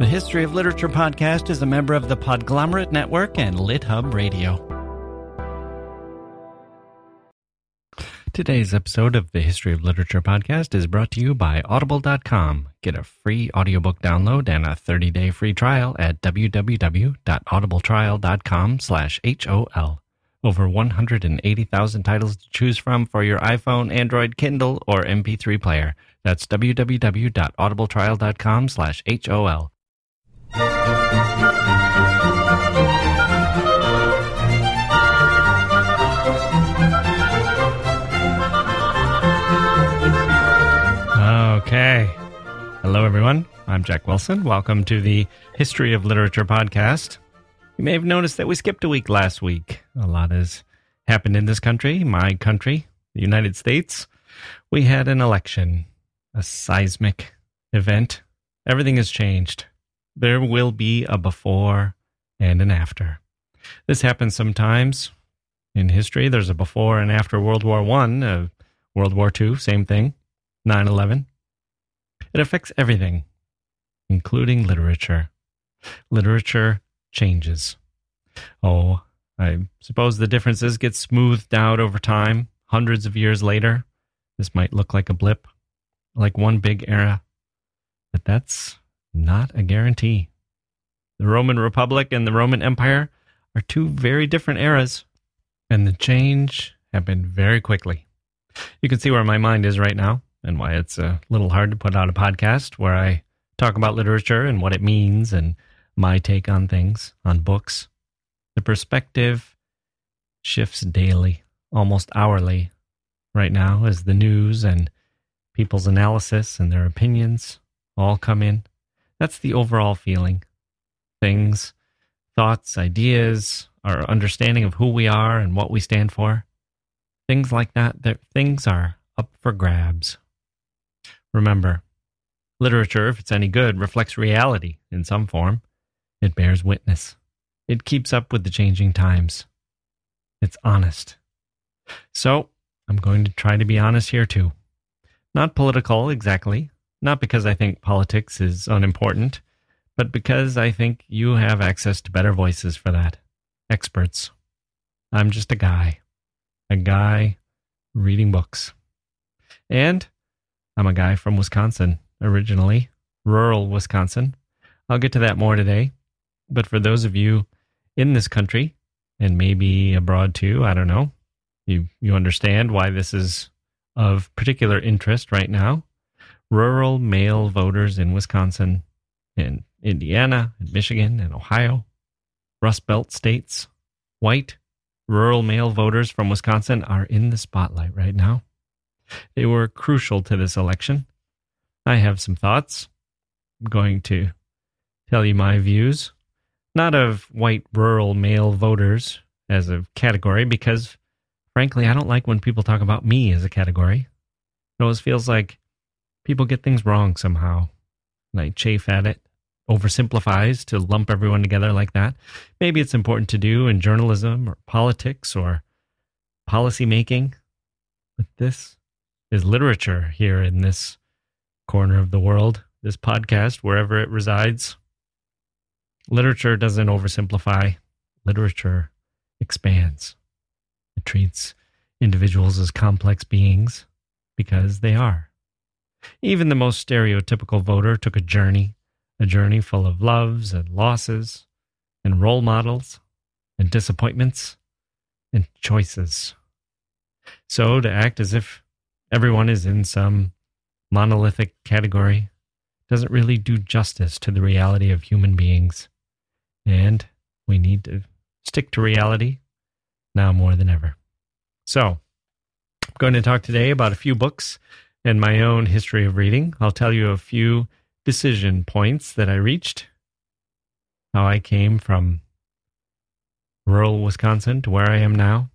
The History of Literature podcast is a member of the Podglomerate Network and LitHub Radio. Today's episode of the History of Literature podcast is brought to you by Audible.com. Get a free audiobook download and a 30-day free trial at www.audibletrial.com slash HOL. Over 180,000 titles to choose from for your iPhone, Android, Kindle, or MP3 player. That's www.audibletrial.com slash HOL. Okay. Hello, everyone. I'm Jacke Wilson. Welcome to the History of Literature podcast. You may have noticed that we skipped a week last week. A lot has happened in this country, my country, the United States. We had an election, a seismic event. Everything has changed. There will be a before and an after. This happens sometimes in history. There's a before and after World War One, uh, World War Two, same thing. 9 11. It affects everything, including literature. Literature changes. Oh, I suppose the differences get smoothed out over time. Hundreds of years later, this might look like a blip, like one big era. But that's not a guarantee. The Roman Republic and the Roman Empire are two very different eras, and the change happened very quickly. You can see where my mind is right now and why it's a little hard to put out a podcast where I talk about literature and what it means and my take on things, on books. The perspective shifts daily, almost hourly, right now, as the news and people's analysis and their opinions all come in. That's the overall feeling. Things, thoughts, ideas, our understanding of who we are and what we stand for. Things like that, that things are up for grabs. Remember, literature, if it's any good, reflects reality in some form. It bears witness. It keeps up with the changing times. It's honest. So, I'm going to try to be honest here too. Not political exactly, not because I think politics is unimportant, but because I think you have access to better voices for that. Experts. I'm just a guy. A guy reading books. And I'm a guy from Wisconsin originally, rural Wisconsin. I'll get to that more today. But for those of you in this country and maybe abroad too, I don't know, you, you understand why this is of particular interest right now. Rural male voters in Wisconsin, in Indiana, in Michigan, and Ohio, Rust Belt states, white rural male voters from Wisconsin are in the spotlight right now. They were crucial to this election. I have some thoughts. I'm going to tell you my views, not of white rural male voters as a category, because frankly, I don't like when people talk about me as a category. It always feels like people get things wrong somehow. And I chafe at it, oversimplifies to lump everyone together like that. Maybe it's important to do in journalism or politics or policy making, but this is literature here in this corner of the world, this podcast, wherever it resides. Literature doesn't oversimplify, literature expands. It treats individuals as complex beings because they are. Even the most stereotypical voter took a journey, a journey full of loves and losses, and role models, and disappointments, and choices. So to act as if everyone is in some monolithic category doesn't really do justice to the reality of human beings. And we need to stick to reality now more than ever. So, I'm going to talk today about a few books and my own history of reading. I'll tell you a few decision points that I reached, how I came from rural Wisconsin to where I am now,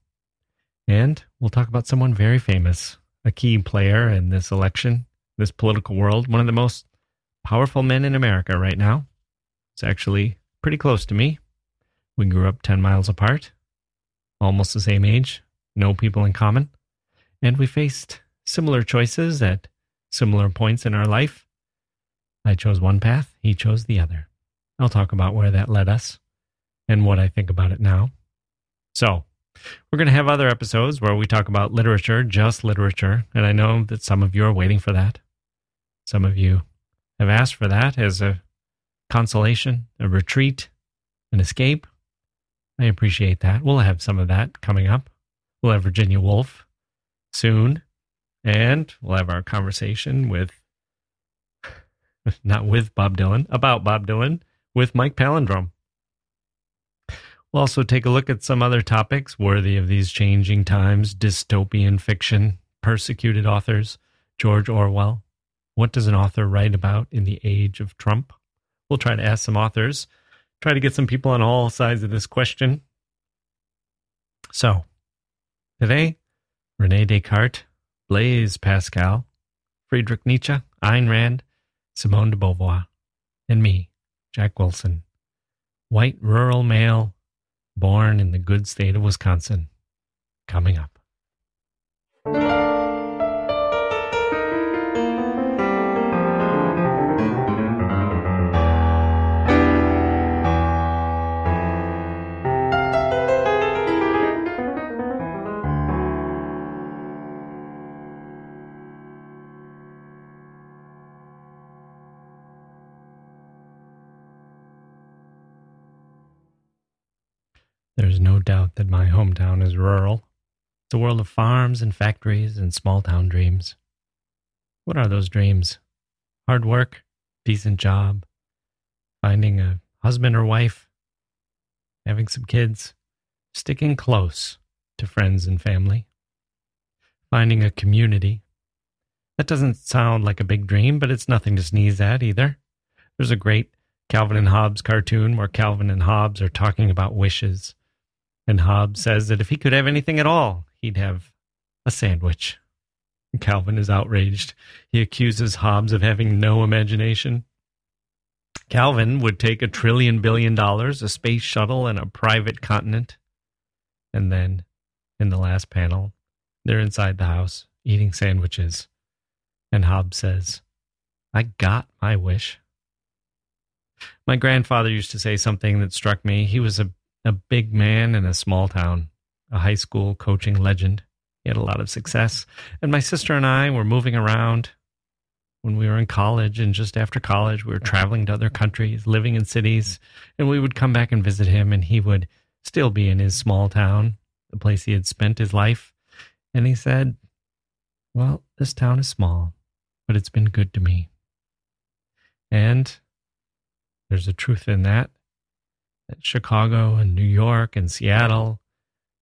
and we'll talk about someone very famous a key player in this election, this political world, one of the most powerful men in America right now. It's actually pretty close to me. We grew up 10 miles apart, almost the same age, no people in common, and we faced similar choices at similar points in our life. I chose one path, he chose the other. I'll talk about where that led us and what I think about it now. So, we're going to have other episodes where we talk about literature, just literature. And I know that some of you are waiting for that. Some of you have asked for that as a consolation, a retreat, an escape. I appreciate that. We'll have some of that coming up. We'll have Virginia Woolf soon. And we'll have our conversation with, not with Bob Dylan, about Bob Dylan with Mike Palindrome. We'll also take a look at some other topics worthy of these changing times dystopian fiction, persecuted authors, George Orwell. What does an author write about in the age of Trump? We'll try to ask some authors, try to get some people on all sides of this question. So, today, Rene Descartes, Blaise Pascal, Friedrich Nietzsche, Ayn Rand, Simone de Beauvoir, and me, Jacke Wilson, white rural male born in the good state of Wisconsin. Coming up. Doubt that my hometown is rural. It's a world of farms and factories and small town dreams. What are those dreams? Hard work, decent job, finding a husband or wife, having some kids, sticking close to friends and family, finding a community. That doesn't sound like a big dream, but it's nothing to sneeze at either. There's a great Calvin and Hobbes cartoon where Calvin and Hobbes are talking about wishes and Hobbes says that if he could have anything at all, he'd have a sandwich. Calvin is outraged. He accuses Hobbes of having no imagination. Calvin would take a trillion billion dollars, a space shuttle, and a private continent. And then, in the last panel, they're inside the house eating sandwiches. And Hobbes says, I got my wish. My grandfather used to say something that struck me. He was a a big man in a small town, a high school coaching legend. He had a lot of success. And my sister and I were moving around when we were in college. And just after college, we were traveling to other countries, living in cities. And we would come back and visit him, and he would still be in his small town, the place he had spent his life. And he said, Well, this town is small, but it's been good to me. And there's a truth in that. Chicago and New York and Seattle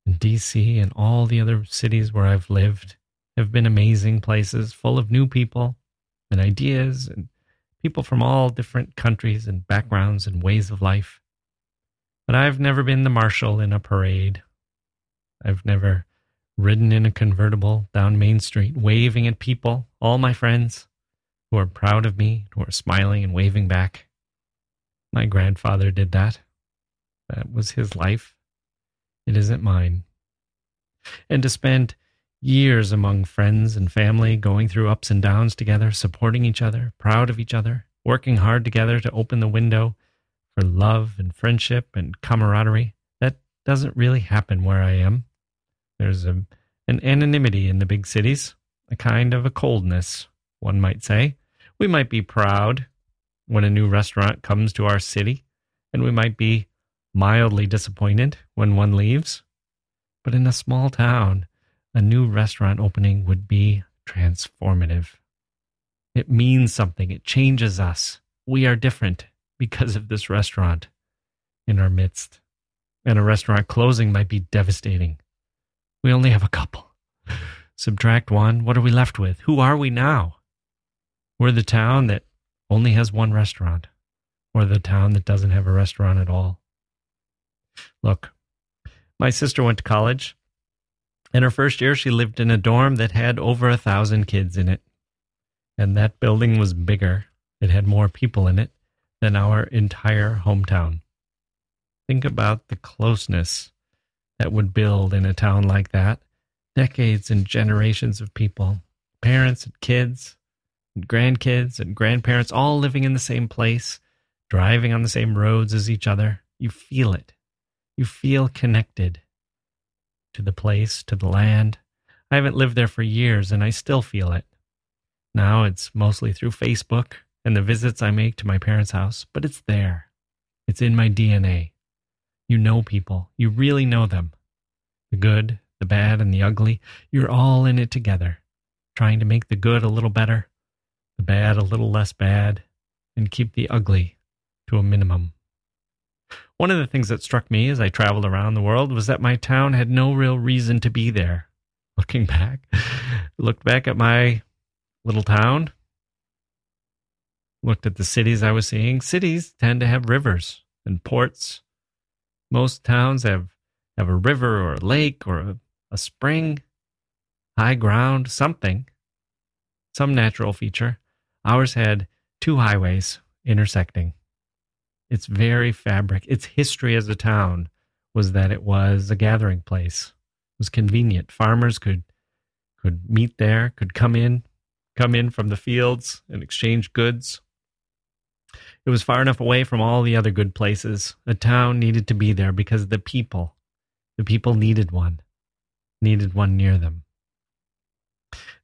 and DC and all the other cities where I've lived have been amazing places full of new people and ideas and people from all different countries and backgrounds and ways of life. But I've never been the marshal in a parade. I've never ridden in a convertible down Main Street waving at people, all my friends who are proud of me, who are smiling and waving back. My grandfather did that. That was his life. It isn't mine. And to spend years among friends and family, going through ups and downs together, supporting each other, proud of each other, working hard together to open the window for love and friendship and camaraderie, that doesn't really happen where I am. There's a, an anonymity in the big cities, a kind of a coldness, one might say. We might be proud when a new restaurant comes to our city, and we might be mildly disappointed when one leaves. But in a small town, a new restaurant opening would be transformative. It means something, it changes us. We are different because of this restaurant in our midst. And a restaurant closing might be devastating. We only have a couple. Subtract one, what are we left with? Who are we now? We're the town that only has one restaurant, or the town that doesn't have a restaurant at all. Look, my sister went to college. In her first year, she lived in a dorm that had over a thousand kids in it. And that building was bigger, it had more people in it than our entire hometown. Think about the closeness that would build in a town like that. Decades and generations of people, parents and kids, and grandkids and grandparents all living in the same place, driving on the same roads as each other. You feel it. You feel connected to the place, to the land. I haven't lived there for years and I still feel it. Now it's mostly through Facebook and the visits I make to my parents' house, but it's there. It's in my DNA. You know people. You really know them. The good, the bad, and the ugly. You're all in it together, trying to make the good a little better, the bad a little less bad, and keep the ugly to a minimum. One of the things that struck me as I traveled around the world was that my town had no real reason to be there. Looking back, looked back at my little town, looked at the cities I was seeing. Cities tend to have rivers and ports. Most towns have, have a river or a lake or a, a spring, high ground, something, some natural feature. Ours had two highways intersecting. Its very fabric, its history as a town was that it was a gathering place. It was convenient. Farmers could could meet there, could come in, come in from the fields and exchange goods. It was far enough away from all the other good places. A town needed to be there because the people, the people needed one, needed one near them.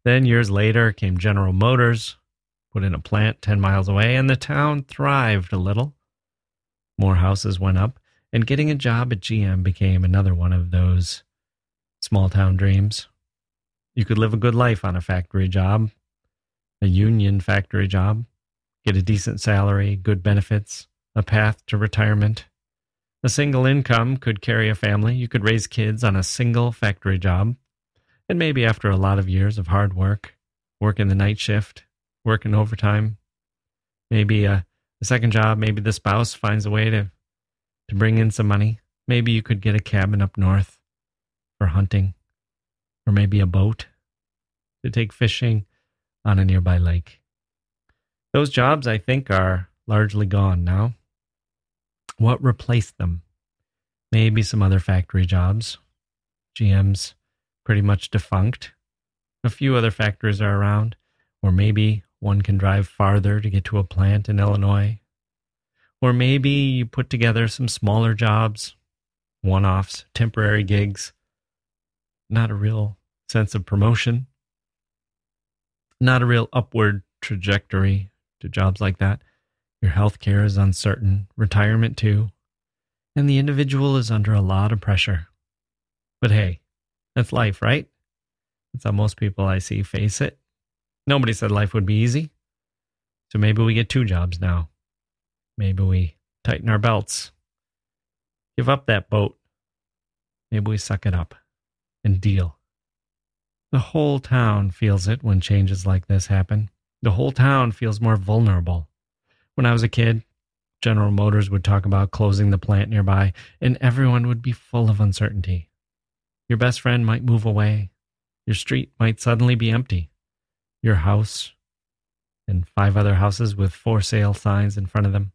Then years later came General Motors, put in a plant 10 miles away, and the town thrived a little. More houses went up, and getting a job at GM became another one of those small town dreams. You could live a good life on a factory job, a union factory job, get a decent salary, good benefits, a path to retirement. A single income could carry a family. You could raise kids on a single factory job. And maybe after a lot of years of hard work, working the night shift, working overtime, maybe a a second job, maybe the spouse finds a way to to bring in some money. Maybe you could get a cabin up north for hunting, or maybe a boat to take fishing on a nearby lake. Those jobs, I think, are largely gone now. What replaced them? Maybe some other factory jobs. GM's pretty much defunct. A few other factories are around, or maybe one can drive farther to get to a plant in Illinois. Or maybe you put together some smaller jobs, one offs, temporary gigs. Not a real sense of promotion. Not a real upward trajectory to jobs like that. Your health care is uncertain, retirement too, and the individual is under a lot of pressure. But hey, that's life, right? That's how most people I see face it. Nobody said life would be easy. So maybe we get two jobs now. Maybe we tighten our belts. Give up that boat. Maybe we suck it up and deal. The whole town feels it when changes like this happen. The whole town feels more vulnerable. When I was a kid, General Motors would talk about closing the plant nearby, and everyone would be full of uncertainty. Your best friend might move away. Your street might suddenly be empty your house and five other houses with for sale signs in front of them.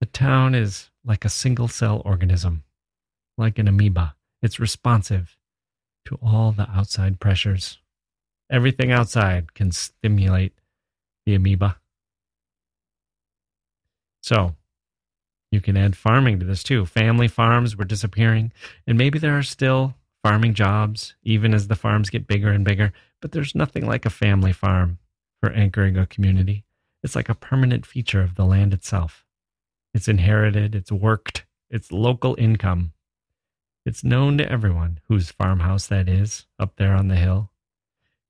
The town is like a single cell organism, like an amoeba. It's responsive to all the outside pressures. Everything outside can stimulate the amoeba. So, you can add farming to this too. Family farms were disappearing, and maybe there are still farming jobs, even as the farms get bigger and bigger. But there's nothing like a family farm for anchoring a community. It's like a permanent feature of the land itself. It's inherited, it's worked, it's local income. It's known to everyone whose farmhouse that is up there on the hill.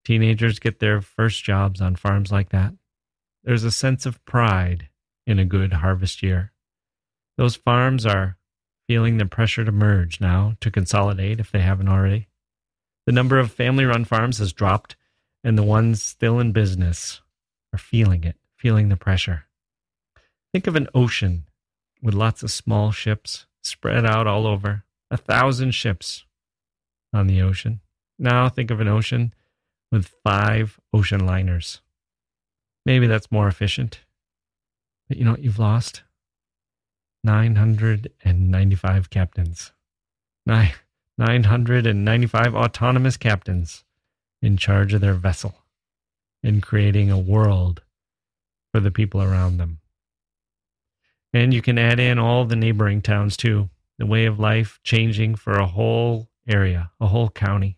Teenagers get their first jobs on farms like that. There's a sense of pride in a good harvest year. Those farms are feeling the pressure to merge now, to consolidate if they haven't already. The number of family run farms has dropped, and the ones still in business are feeling it, feeling the pressure. Think of an ocean with lots of small ships spread out all over, a thousand ships on the ocean. Now think of an ocean with five ocean liners. Maybe that's more efficient. But you know what you've lost? 995 captains. Nine, 995 autonomous captains in charge of their vessel in creating a world for the people around them. And you can add in all the neighboring towns too. The way of life changing for a whole area, a whole county.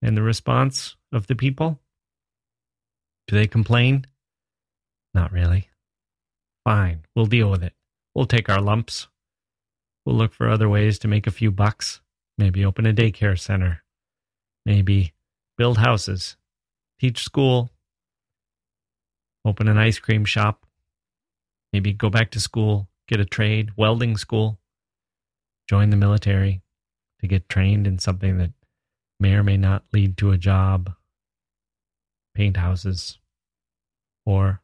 And the response of the people? Do they complain? Not really. Fine, we'll deal with it. We'll take our lumps. We'll look for other ways to make a few bucks. Maybe open a daycare center. Maybe build houses. Teach school. Open an ice cream shop. Maybe go back to school. Get a trade, welding school. Join the military to get trained in something that may or may not lead to a job. Paint houses. Or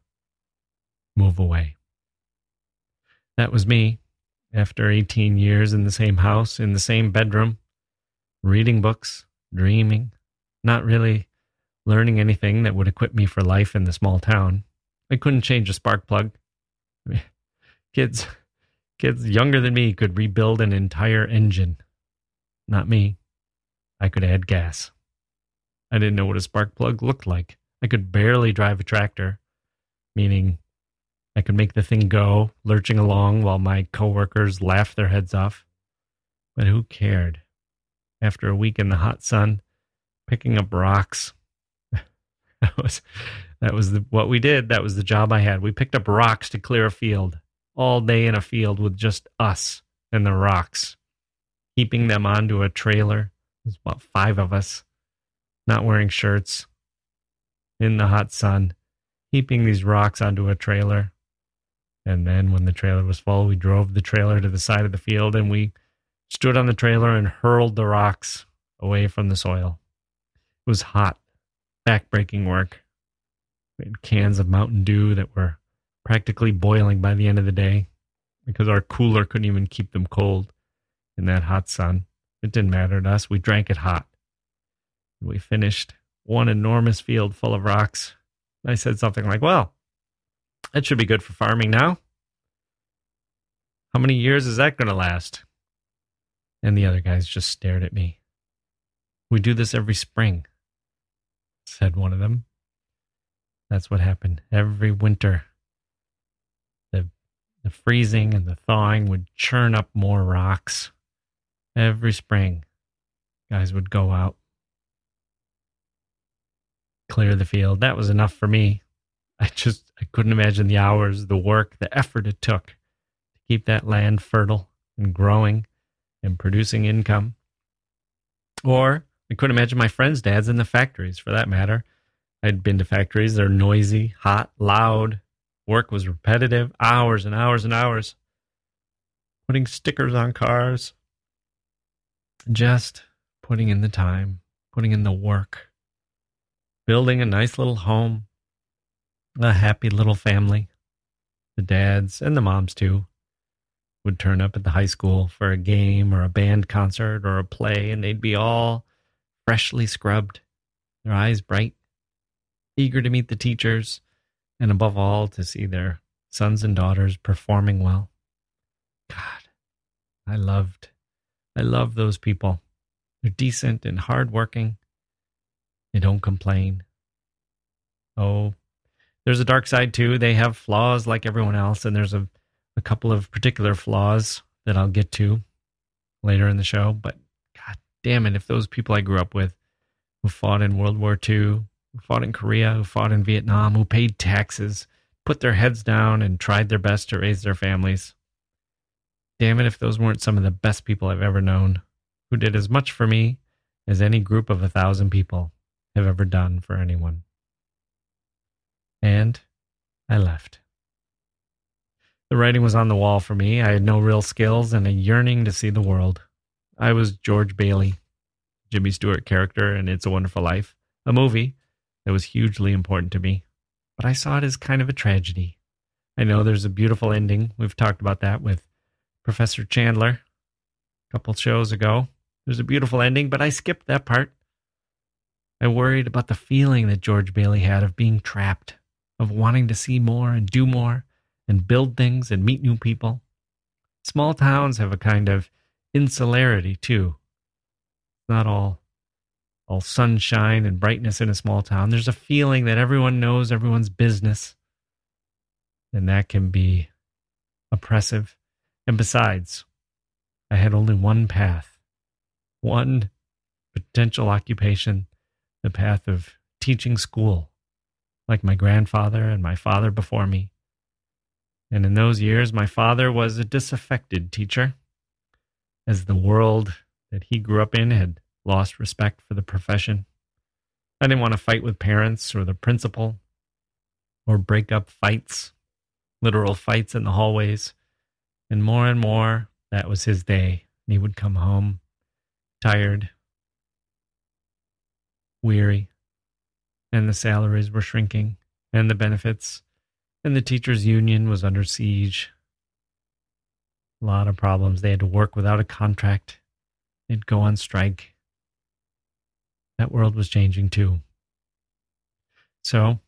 move away. That was me after 18 years in the same house, in the same bedroom, reading books, dreaming, not really learning anything that would equip me for life in the small town. I couldn't change a spark plug. kids, kids younger than me could rebuild an entire engine. Not me. I could add gas. I didn't know what a spark plug looked like. I could barely drive a tractor, meaning I could make the thing go, lurching along while my coworkers laughed their heads off. But who cared? After a week in the hot sun, picking up rocks, that was that was the, what we did. That was the job I had. We picked up rocks to clear a field all day in a field with just us and the rocks, heaping them onto a trailer. There's about five of us, not wearing shirts, in the hot sun, heaping these rocks onto a trailer. And then when the trailer was full, we drove the trailer to the side of the field and we stood on the trailer and hurled the rocks away from the soil. It was hot, backbreaking work. We had cans of Mountain Dew that were practically boiling by the end of the day because our cooler couldn't even keep them cold in that hot sun. It didn't matter to us. We drank it hot. We finished one enormous field full of rocks. I said something like, Well, that should be good for farming now. How many years is that going to last? And the other guys just stared at me. We do this every spring, said one of them. That's what happened every winter. The, the freezing and the thawing would churn up more rocks. Every spring, guys would go out, clear the field. That was enough for me. I just I couldn't imagine the hours, the work, the effort it took to keep that land fertile and growing and producing income. Or I couldn't imagine my friends' dads in the factories for that matter. I'd been to factories, they're noisy, hot, loud. Work was repetitive, hours and hours and hours. Putting stickers on cars. Just putting in the time, putting in the work, building a nice little home, a happy little family. The dads and the moms, too, would turn up at the high school for a game or a band concert or a play, and they'd be all freshly scrubbed, their eyes bright, eager to meet the teachers, and above all, to see their sons and daughters performing well. God, I loved, I love those people. They're decent and hardworking. They don't complain. Oh, there's a dark side too. They have flaws like everyone else, and there's a, a couple of particular flaws that I'll get to later in the show. But god damn it, if those people I grew up with who fought in World War II, who fought in Korea, who fought in Vietnam, who paid taxes, put their heads down and tried their best to raise their families. Damn it, if those weren't some of the best people I've ever known, who did as much for me as any group of a thousand people have ever done for anyone. And I left. The writing was on the wall for me. I had no real skills and a yearning to see the world. I was George Bailey, Jimmy Stewart character in It's a Wonderful Life, a movie that was hugely important to me, but I saw it as kind of a tragedy. I know there's a beautiful ending. We've talked about that with Professor Chandler a couple shows ago. There's a beautiful ending, but I skipped that part. I worried about the feeling that George Bailey had of being trapped of wanting to see more and do more and build things and meet new people. Small towns have a kind of insularity too. Not all all sunshine and brightness in a small town. There's a feeling that everyone knows everyone's business. And that can be oppressive. And besides, I had only one path, one potential occupation, the path of teaching school, like my grandfather and my father before me. And in those years, my father was a disaffected teacher, as the world that he grew up in had lost respect for the profession. I didn't want to fight with parents or the principal or break up fights, literal fights in the hallways. And more and more, that was his day. And he would come home tired, weary, and the salaries were shrinking, and the benefits, and the teachers' union was under siege. A lot of problems. They had to work without a contract, they'd go on strike. That world was changing too. So,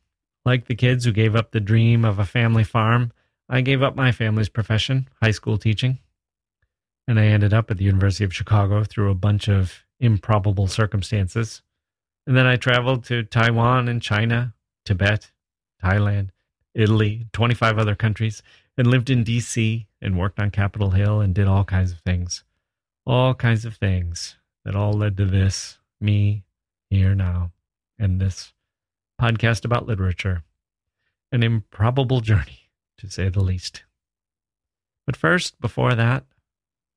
like the kids who gave up the dream of a family farm, I gave up my family's profession, high school teaching, and I ended up at the University of Chicago through a bunch of improbable circumstances. And then I traveled to Taiwan and China, Tibet, Thailand, Italy, 25 other countries, and lived in DC and worked on Capitol Hill and did all kinds of things. All kinds of things that all led to this me here now and this podcast about literature. An improbable journey, to say the least. But first, before that,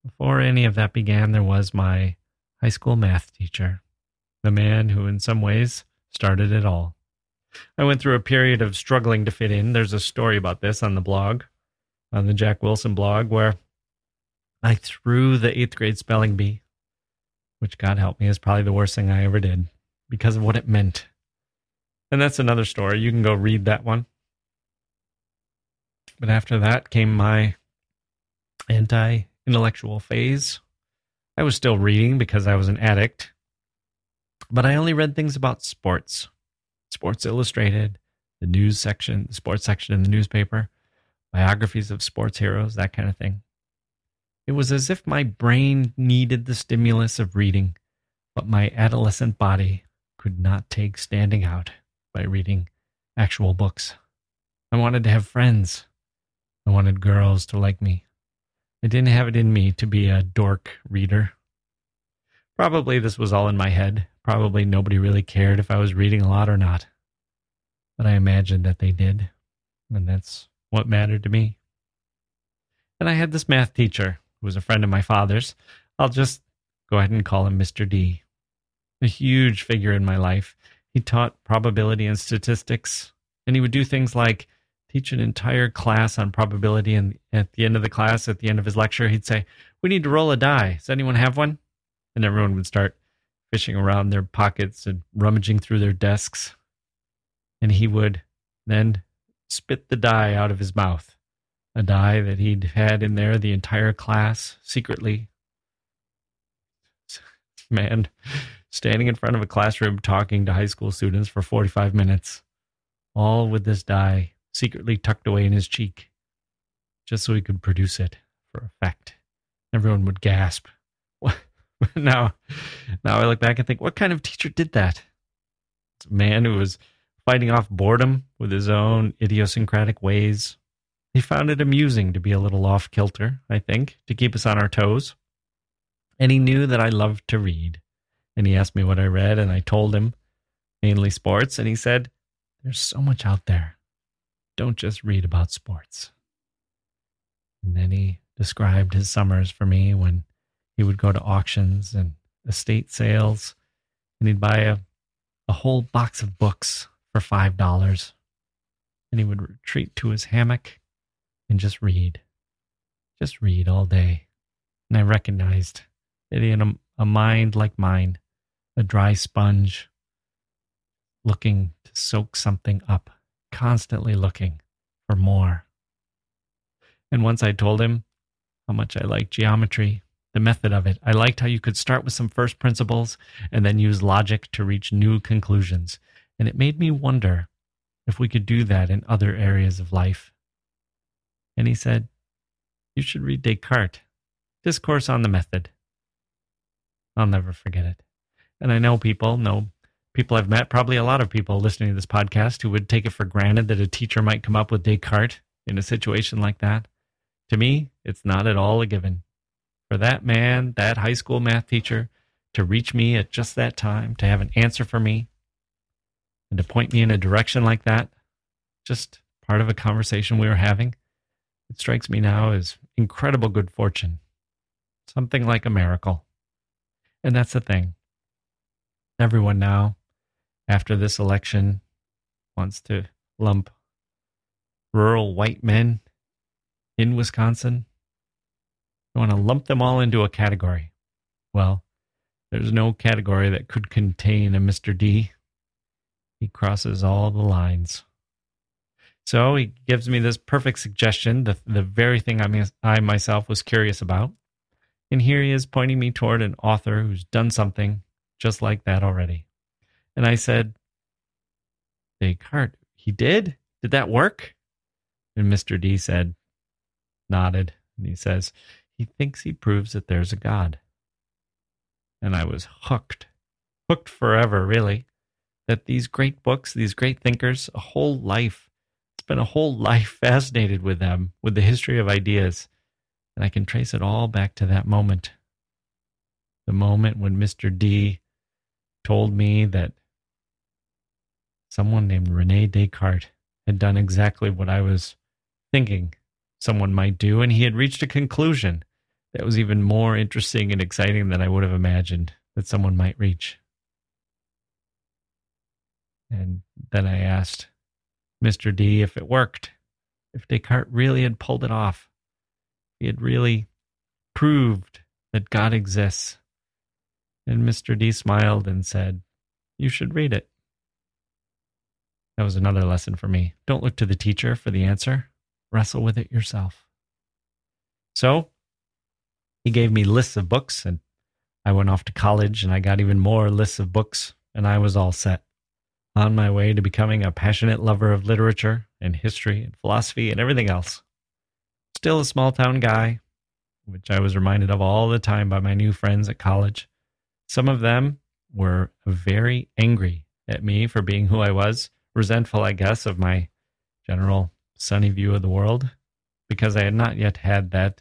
before any of that began, there was my high school math teacher, the man who, in some ways, started it all. I went through a period of struggling to fit in. There's a story about this on the blog, on the Jacke Wilson blog, where I threw the eighth grade spelling bee, which God help me is probably the worst thing I ever did because of what it meant. And that's another story. You can go read that one. But after that came my anti intellectual phase. I was still reading because I was an addict, but I only read things about sports, Sports Illustrated, the news section, the sports section in the newspaper, biographies of sports heroes, that kind of thing. It was as if my brain needed the stimulus of reading, but my adolescent body could not take standing out by reading actual books. I wanted to have friends. I wanted girls to like me. I didn't have it in me to be a dork reader. Probably this was all in my head. Probably nobody really cared if I was reading a lot or not. But I imagined that they did, and that's what mattered to me. And I had this math teacher who was a friend of my father's. I'll just go ahead and call him Mr. D. A huge figure in my life. He taught probability and statistics, and he would do things like teach an entire class on probability. And at the end of the class, at the end of his lecture, he'd say, We need to roll a die. Does anyone have one? And everyone would start fishing around their pockets and rummaging through their desks. And he would then spit the die out of his mouth, a die that he'd had in there the entire class secretly. Man, standing in front of a classroom talking to high school students for 45 minutes, all with this die secretly tucked away in his cheek, just so he could produce it for effect. Everyone would gasp. now, now I look back and think, what kind of teacher did that? It's a man who was fighting off boredom with his own idiosyncratic ways. He found it amusing to be a little off kilter, I think, to keep us on our toes. And he knew that I loved to read. And he asked me what I read, and I told him mainly sports. And he said, There's so much out there don't just read about sports. And then he described his summers for me when he would go to auctions and estate sales and he'd buy a, a whole box of books for five dollars and he would retreat to his hammock and just read just read all day and i recognized that he had a, a mind like mine a dry sponge looking to soak something up constantly looking for more. And once I told him how much I liked geometry, the method of it, I liked how you could start with some first principles and then use logic to reach new conclusions. And it made me wonder if we could do that in other areas of life. And he said, You should read Descartes, Discourse on the Method. I'll never forget it. And I know people know people I've met, probably a lot of people listening to this podcast who would take it for granted that a teacher might come up with Descartes in a situation like that. To me, it's not at all a given. For that man, that high school math teacher, to reach me at just that time, to have an answer for me, and to point me in a direction like that, just part of a conversation we were having, it strikes me now as incredible good fortune. Something like a miracle. And that's the thing. Everyone now, after this election, wants to lump rural white men in Wisconsin. Want to lump them all into a category. Well, there's no category that could contain a Mr. D. He crosses all the lines. So he gives me this perfect suggestion, the, the very thing I, I myself was curious about. And here he is pointing me toward an author who's done something just like that already. And I said, Descartes, he did? Did that work? And Mr. D said, nodded, and he says, he thinks he proves that there's a God. And I was hooked, hooked forever, really. That these great books, these great thinkers, a whole life, spent a whole life fascinated with them, with the history of ideas. And I can trace it all back to that moment. The moment when Mr. D told me that someone named Rene Descartes had done exactly what I was thinking someone might do, and he had reached a conclusion that was even more interesting and exciting than I would have imagined that someone might reach. And then I asked Mr. D if it worked, if Descartes really had pulled it off. He had really proved that God exists. And Mr. D smiled and said, You should read it. That was another lesson for me. Don't look to the teacher for the answer, wrestle with it yourself. So he gave me lists of books, and I went off to college and I got even more lists of books, and I was all set on my way to becoming a passionate lover of literature and history and philosophy and everything else. Still a small town guy, which I was reminded of all the time by my new friends at college. Some of them were very angry at me for being who I was resentful, I guess, of my general sunny view of the world because I had not yet had that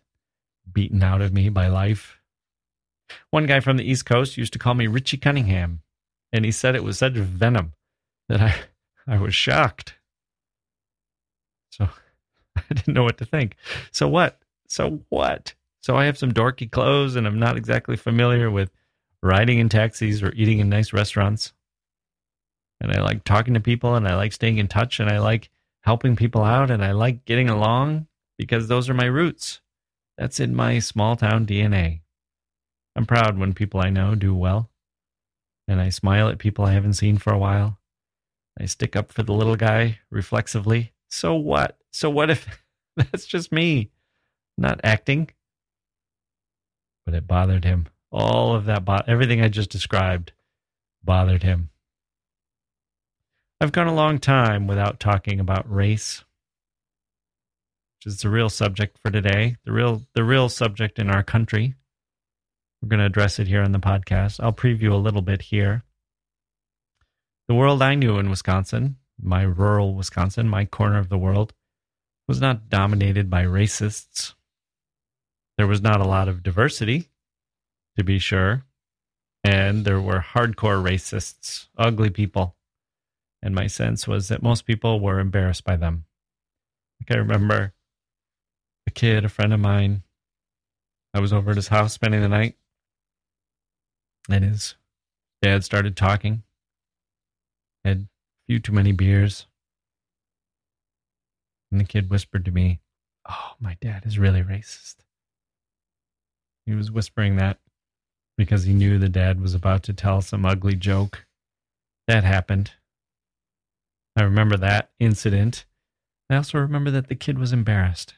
beaten out of me by life. One guy from the East Coast used to call me Richie Cunningham, and he said it was such venom that I, I was shocked. So I didn't know what to think. So what? So what? So I have some dorky clothes and I'm not exactly familiar with riding in taxis or eating in nice restaurants and I like talking to people and I like staying in touch and I like helping people out and I like getting along because those are my roots. That's in my small town DNA. I'm proud when people I know do well. And I smile at people I haven't seen for a while. I stick up for the little guy reflexively. So what? So what if that's just me? Not acting. But it bothered him. All of that, bo- everything I just described bothered him. I've gone a long time without talking about race, is the real subject for today, the real the real subject in our country. We're going to address it here on the podcast. I'll preview a little bit here. The world I knew in Wisconsin, my rural Wisconsin, my corner of the world, was not dominated by racists. There was not a lot of diversity, to be sure, and there were hardcore racists, ugly people and my sense was that most people were embarrassed by them. Like I remember a kid, a friend of mine, I was over at his house spending the night, and his dad started talking. Had a few too many beers. And the kid whispered to me, Oh, my dad is really racist. He was whispering that because he knew the dad was about to tell some ugly joke. That happened. I remember that incident. I also remember that the kid was embarrassed.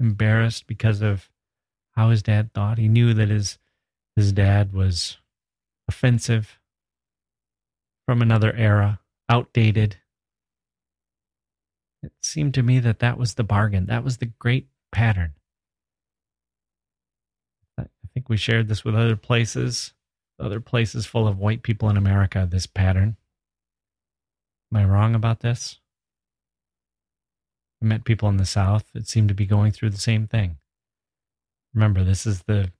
Embarrassed because of how his dad thought. He knew that his his dad was offensive from another era, outdated. It seemed to me that that was the bargain. That was the great pattern. I think we shared this with other places, other places full of white people in America, this pattern. Am I wrong about this? I met people in the South that seemed to be going through the same thing. Remember, this is the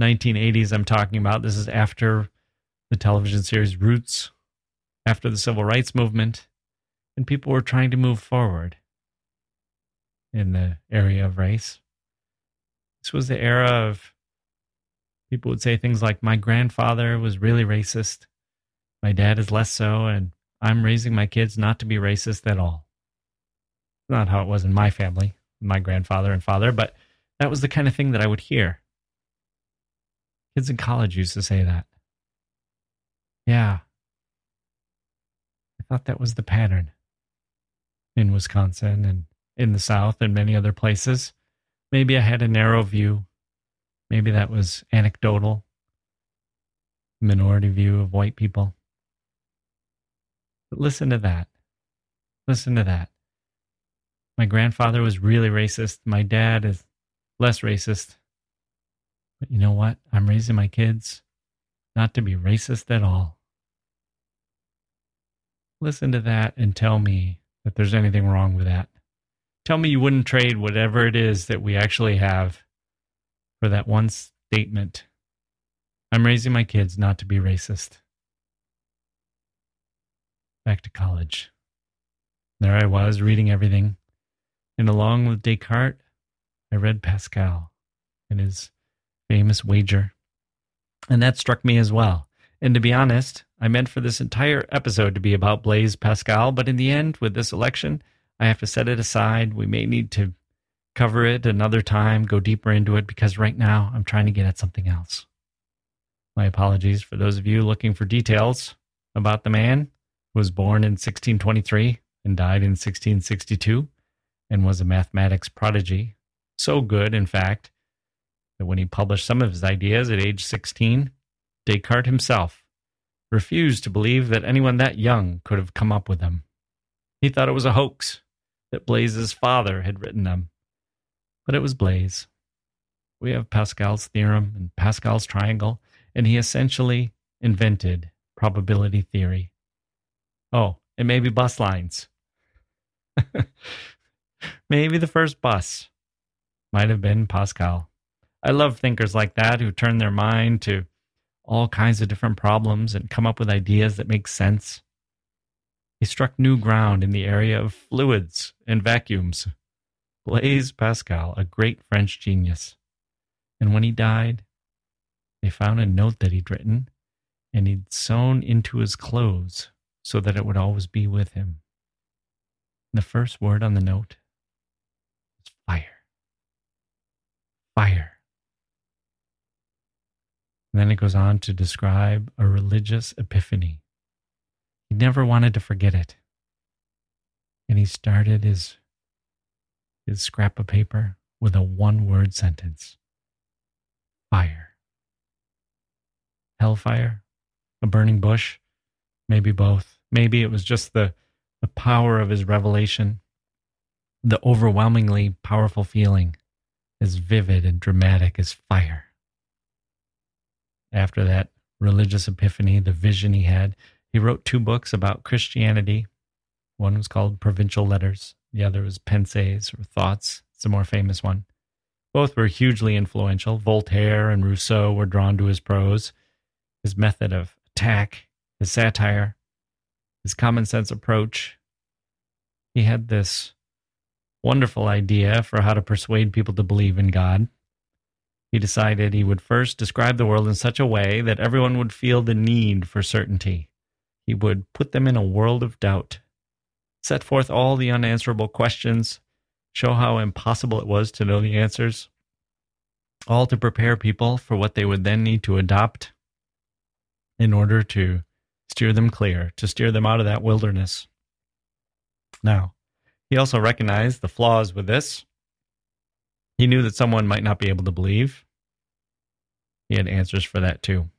1980s I'm talking about. This is after the television series Roots, after the civil rights movement, and people were trying to move forward in the area of race. This was the era of people would say things like, My grandfather was really racist. My dad is less so, and I'm raising my kids not to be racist at all. Not how it was in my family, my grandfather and father, but that was the kind of thing that I would hear. Kids in college used to say that. Yeah. I thought that was the pattern in Wisconsin and in the South and many other places. Maybe I had a narrow view. Maybe that was anecdotal, minority view of white people. But listen to that. Listen to that. My grandfather was really racist. My dad is less racist. But you know what? I'm raising my kids not to be racist at all. Listen to that and tell me that there's anything wrong with that. Tell me you wouldn't trade whatever it is that we actually have for that one statement. I'm raising my kids not to be racist. Back to college. There I was reading everything. And along with Descartes, I read Pascal and his famous wager. And that struck me as well. And to be honest, I meant for this entire episode to be about Blaise Pascal, but in the end, with this election, I have to set it aside. We may need to cover it another time, go deeper into it, because right now I'm trying to get at something else. My apologies for those of you looking for details about the man who was born in 1623 and died in 1662 and was a mathematics prodigy. So good, in fact, that when he published some of his ideas at age 16, Descartes himself refused to believe that anyone that young could have come up with them. He thought it was a hoax, that Blaise's father had written them. But it was Blaise. We have Pascal's theorem and Pascal's triangle, and he essentially invented probability theory. Oh, and maybe bus lines. maybe the first bus might have been Pascal. I love thinkers like that who turn their mind to all kinds of different problems and come up with ideas that make sense. He struck new ground in the area of fluids and vacuums. Blaise Pascal, a great French genius. And when he died, they found a note that he'd written and he'd sewn into his clothes so that it would always be with him. The first word on the note was fire. Fire. And then it goes on to describe a religious epiphany. He never wanted to forget it. And he started his, his scrap of paper with a one word sentence fire. Hellfire? A burning bush? Maybe both. Maybe it was just the, the power of his revelation, the overwhelmingly powerful feeling, as vivid and dramatic as fire after that religious epiphany, the vision he had. He wrote two books about Christianity. One was called Provincial Letters, the other was Pensées or Thoughts. It's the more famous one. Both were hugely influential. Voltaire and Rousseau were drawn to his prose, his method of attack, his satire, his common sense approach. He had this wonderful idea for how to persuade people to believe in God. He decided he would first describe the world in such a way that everyone would feel the need for certainty. He would put them in a world of doubt, set forth all the unanswerable questions, show how impossible it was to know the answers, all to prepare people for what they would then need to adopt in order to steer them clear, to steer them out of that wilderness. Now, he also recognized the flaws with this he knew that someone might not be able to believe. He had answers for that too.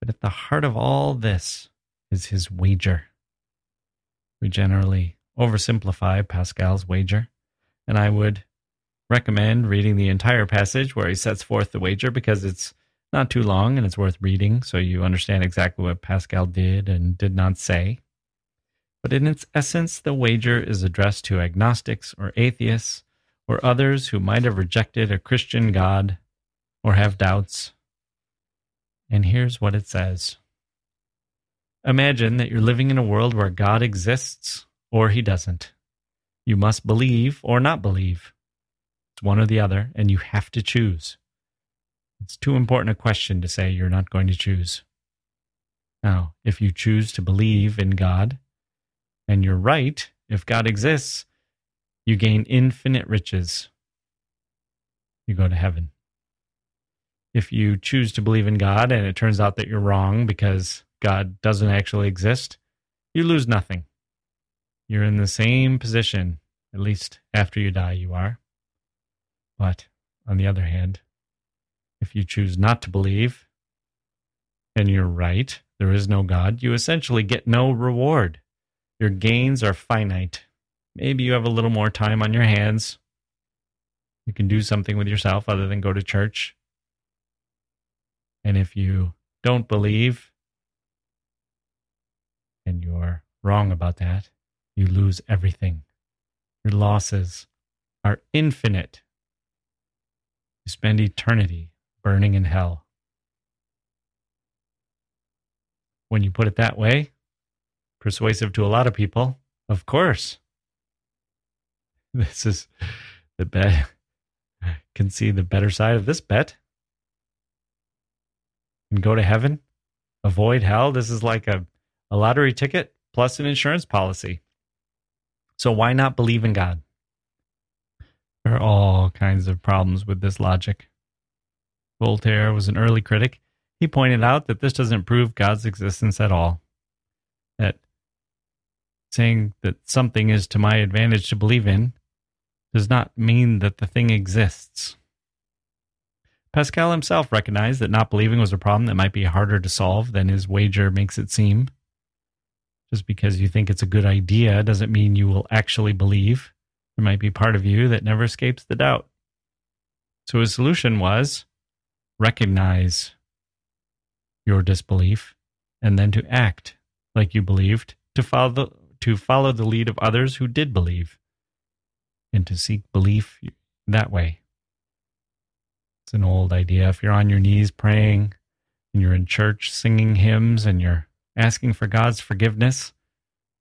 But at the heart of all this is his wager. We generally oversimplify Pascal's wager, and I would recommend reading the entire passage where he sets forth the wager because it's not too long and it's worth reading so you understand exactly what Pascal did and did not say. But in its essence, the wager is addressed to agnostics or atheists or others who might have rejected a Christian God or have doubts. And here's what it says Imagine that you're living in a world where God exists or he doesn't. You must believe or not believe. It's one or the other, and you have to choose. It's too important a question to say you're not going to choose. Now, if you choose to believe in God, and you're right, if God exists, you gain infinite riches. You go to heaven. If you choose to believe in God and it turns out that you're wrong because God doesn't actually exist, you lose nothing. You're in the same position, at least after you die, you are. But on the other hand, if you choose not to believe and you're right, there is no God, you essentially get no reward. Your gains are finite. Maybe you have a little more time on your hands. You can do something with yourself other than go to church. And if you don't believe and you're wrong about that, you lose everything. Your losses are infinite. You spend eternity burning in hell. When you put it that way, persuasive to a lot of people, of course. This is the bet. Can see the better side of this bet. And go to heaven, avoid hell. This is like a, a lottery ticket plus an insurance policy. So why not believe in God? There are all kinds of problems with this logic. Voltaire was an early critic. He pointed out that this doesn't prove God's existence at all. That saying that something is to my advantage to believe in does not mean that the thing exists. Pascal himself recognized that not believing was a problem that might be harder to solve than his wager makes it seem. Just because you think it's a good idea doesn't mean you will actually believe. There might be part of you that never escapes the doubt. So his solution was recognize your disbelief and then to act like you believed to follow the, to follow the lead of others who did believe and to seek belief that way. It's an old idea. If you're on your knees praying and you're in church singing hymns and you're asking for God's forgiveness,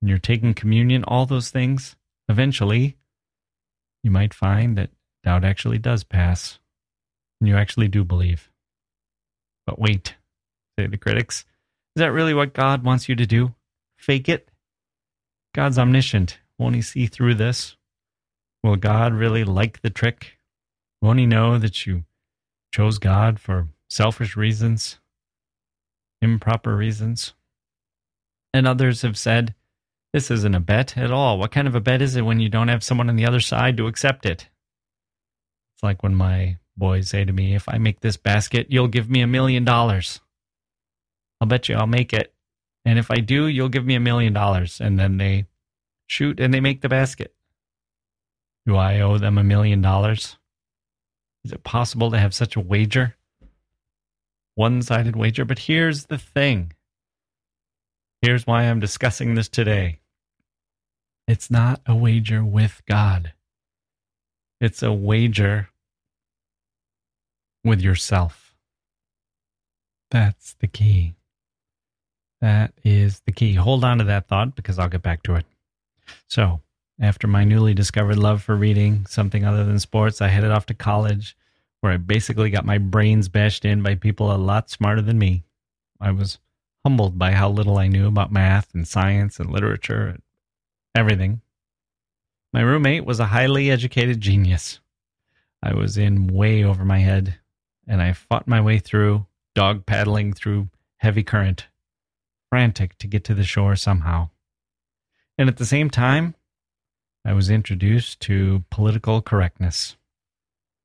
and you're taking communion, all those things, eventually you might find that doubt actually does pass and you actually do believe. But wait, say the critics, is that really what God wants you to do? Fake it? God's omniscient. Won't he see through this? Will God really like the trick? Won't he know that you chose God for selfish reasons, improper reasons? And others have said, this isn't a bet at all. What kind of a bet is it when you don't have someone on the other side to accept it? It's like when my boys say to me, if I make this basket, you'll give me a million dollars. I'll bet you I'll make it. And if I do, you'll give me a million dollars. And then they shoot and they make the basket. Do I owe them a million dollars? Is it possible to have such a wager? One sided wager. But here's the thing Here's why I'm discussing this today it's not a wager with God, it's a wager with yourself. That's the key. That is the key. Hold on to that thought because I'll get back to it. So, after my newly discovered love for reading something other than sports, I headed off to college where I basically got my brains bashed in by people a lot smarter than me. I was humbled by how little I knew about math and science and literature and everything. My roommate was a highly educated genius. I was in way over my head, and I fought my way through, dog paddling through heavy current, frantic to get to the shore somehow. And at the same time, I was introduced to political correctness.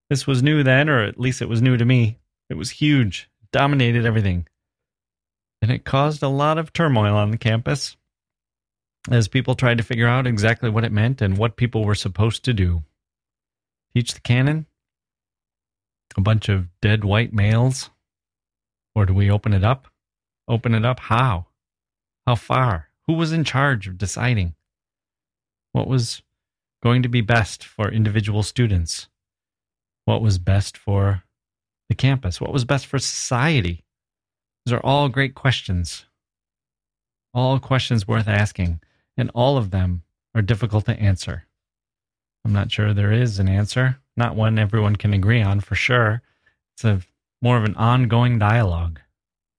This was new then, or at least it was new to me. It was huge, dominated everything and it caused a lot of turmoil on the campus as people tried to figure out exactly what it meant and what people were supposed to do. Teach the canon? A bunch of dead white males? Or do we open it up? Open it up how? How far? Who was in charge of deciding what was going to be best for individual students? What was best for the campus? What was best for society? These are all great questions. All questions worth asking, and all of them are difficult to answer. I'm not sure there is an answer, not one everyone can agree on for sure. It's a more of an ongoing dialogue.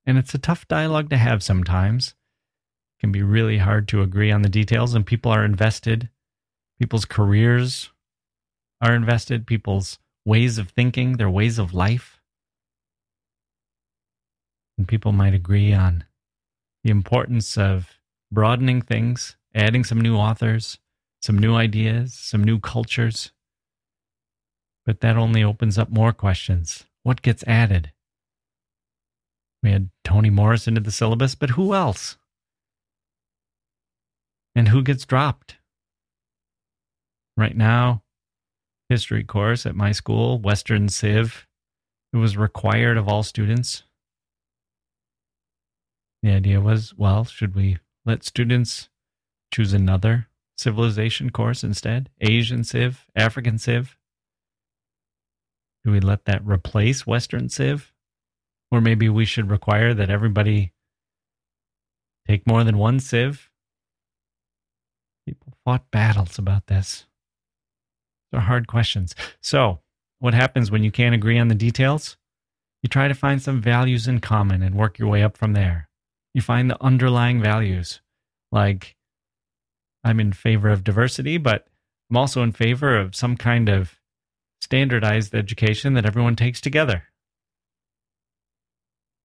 And it's a tough dialogue to have sometimes. Can be really hard to agree on the details, and people are invested. People's careers are invested, people's ways of thinking, their ways of life. And people might agree on the importance of broadening things, adding some new authors, some new ideas, some new cultures. But that only opens up more questions. What gets added? We had Toni Morrison into the syllabus, but who else? And who gets dropped? Right now, history course at my school, Western Civ, it was required of all students. The idea was, well, should we let students choose another civilization course instead? Asian Civ, African Civ? Do we let that replace Western Civ? Or maybe we should require that everybody take more than one Civ? People fought battles about this. They're hard questions. So, what happens when you can't agree on the details? You try to find some values in common and work your way up from there. You find the underlying values, like I'm in favor of diversity, but I'm also in favor of some kind of standardized education that everyone takes together.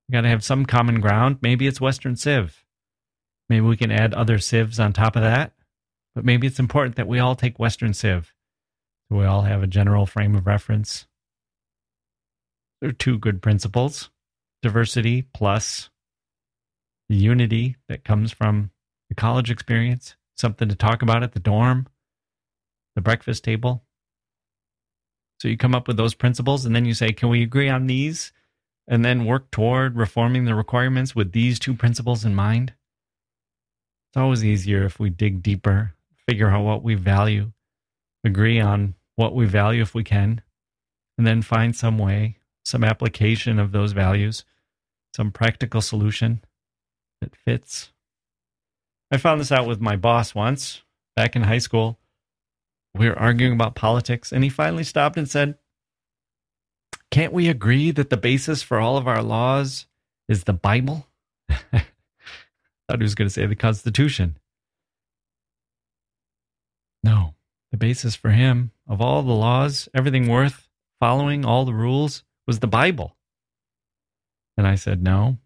We got to have some common ground. Maybe it's Western Civ. Maybe we can add other civs on top of that. But maybe it's important that we all take Western Civ. So we all have a general frame of reference. There are two good principles diversity plus the unity that comes from the college experience something to talk about at the dorm, the breakfast table. So you come up with those principles and then you say, can we agree on these? And then work toward reforming the requirements with these two principles in mind. It's always easier if we dig deeper, figure out what we value, agree on what we value if we can, and then find some way, some application of those values, some practical solution that fits I found this out with my boss once back in high school. We were arguing about politics, and he finally stopped and said, Can't we agree that the basis for all of our laws is the Bible? I Thought he was going to say the Constitution. No, the basis for him of all the laws, everything worth following, all the rules, was the Bible. And I said, No,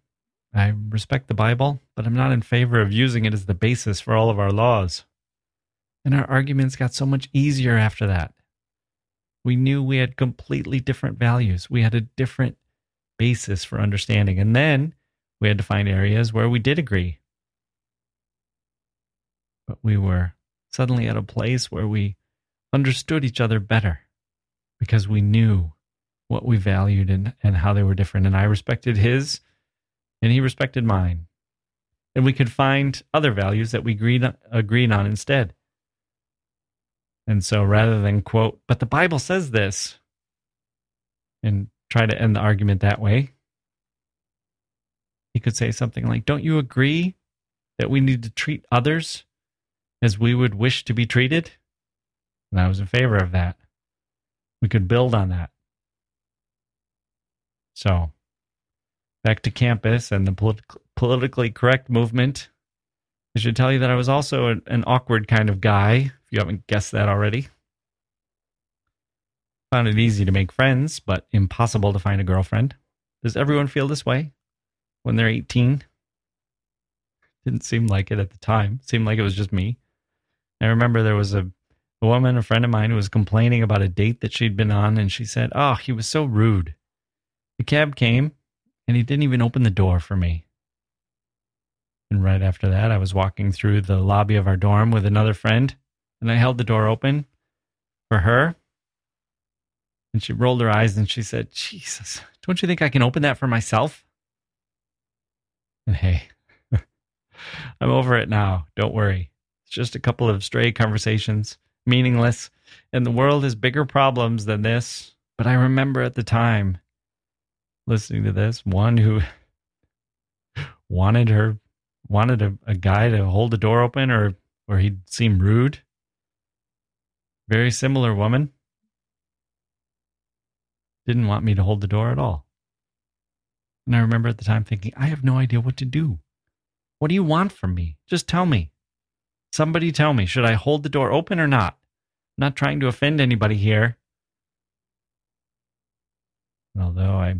I respect the Bible, but I'm not in favor of using it as the basis for all of our laws. And our arguments got so much easier after that. We knew we had completely different values. We had a different basis for understanding. And then we had to find areas where we did agree. But we were suddenly at a place where we understood each other better because we knew what we valued and, and how they were different. And I respected his and he respected mine. And we could find other values that we agreed, agreed on instead. And so rather than quote, but the Bible says this, and try to end the argument that way, he could say something like, Don't you agree that we need to treat others as we would wish to be treated? And I was in favor of that. We could build on that. So back to campus and the polit- politically correct movement. I should tell you that I was also an, an awkward kind of guy, if you haven't guessed that already. Found it easy to make friends, but impossible to find a girlfriend. Does everyone feel this way when they're 18? Didn't seem like it at the time. Seemed like it was just me. I remember there was a, a woman, a friend of mine, who was complaining about a date that she'd been on, and she said, Oh, he was so rude. The cab came, and he didn't even open the door for me. And right after that, I was walking through the lobby of our dorm with another friend, and I held the door open for her. And she rolled her eyes and she said, Jesus, don't you think I can open that for myself? And hey, I'm over it now. Don't worry. Just a couple of stray conversations, meaningless, and the world has bigger problems than this. But I remember at the time listening to this one who wanted her wanted a, a guy to hold the door open or or he'd seem rude. Very similar woman. Didn't want me to hold the door at all. And I remember at the time thinking, I have no idea what to do. What do you want from me? Just tell me. Somebody tell me, should I hold the door open or not? I'm not trying to offend anybody here. Although I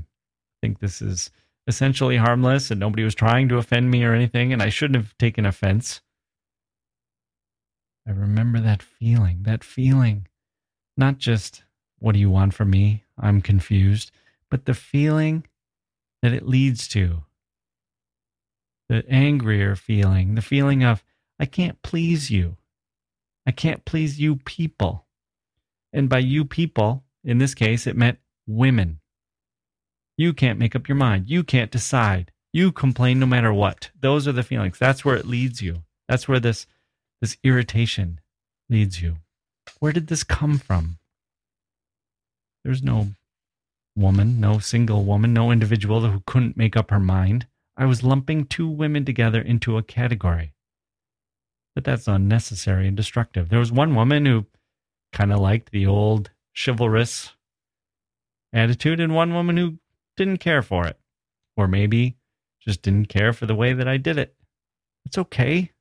think this is essentially harmless and nobody was trying to offend me or anything, and I shouldn't have taken offense. I remember that feeling, that feeling. Not just, what do you want from me? I'm confused, but the feeling that it leads to. The angrier feeling, the feeling of, I can't please you. I can't please you people. And by you people, in this case, it meant women. You can't make up your mind. You can't decide. You complain no matter what. Those are the feelings. That's where it leads you. That's where this this irritation leads you. Where did this come from? There's no woman, no single woman, no individual who couldn't make up her mind. I was lumping two women together into a category. But that's unnecessary and destructive. There was one woman who kind of liked the old chivalrous attitude, and one woman who didn't care for it. Or maybe just didn't care for the way that I did it. It's okay.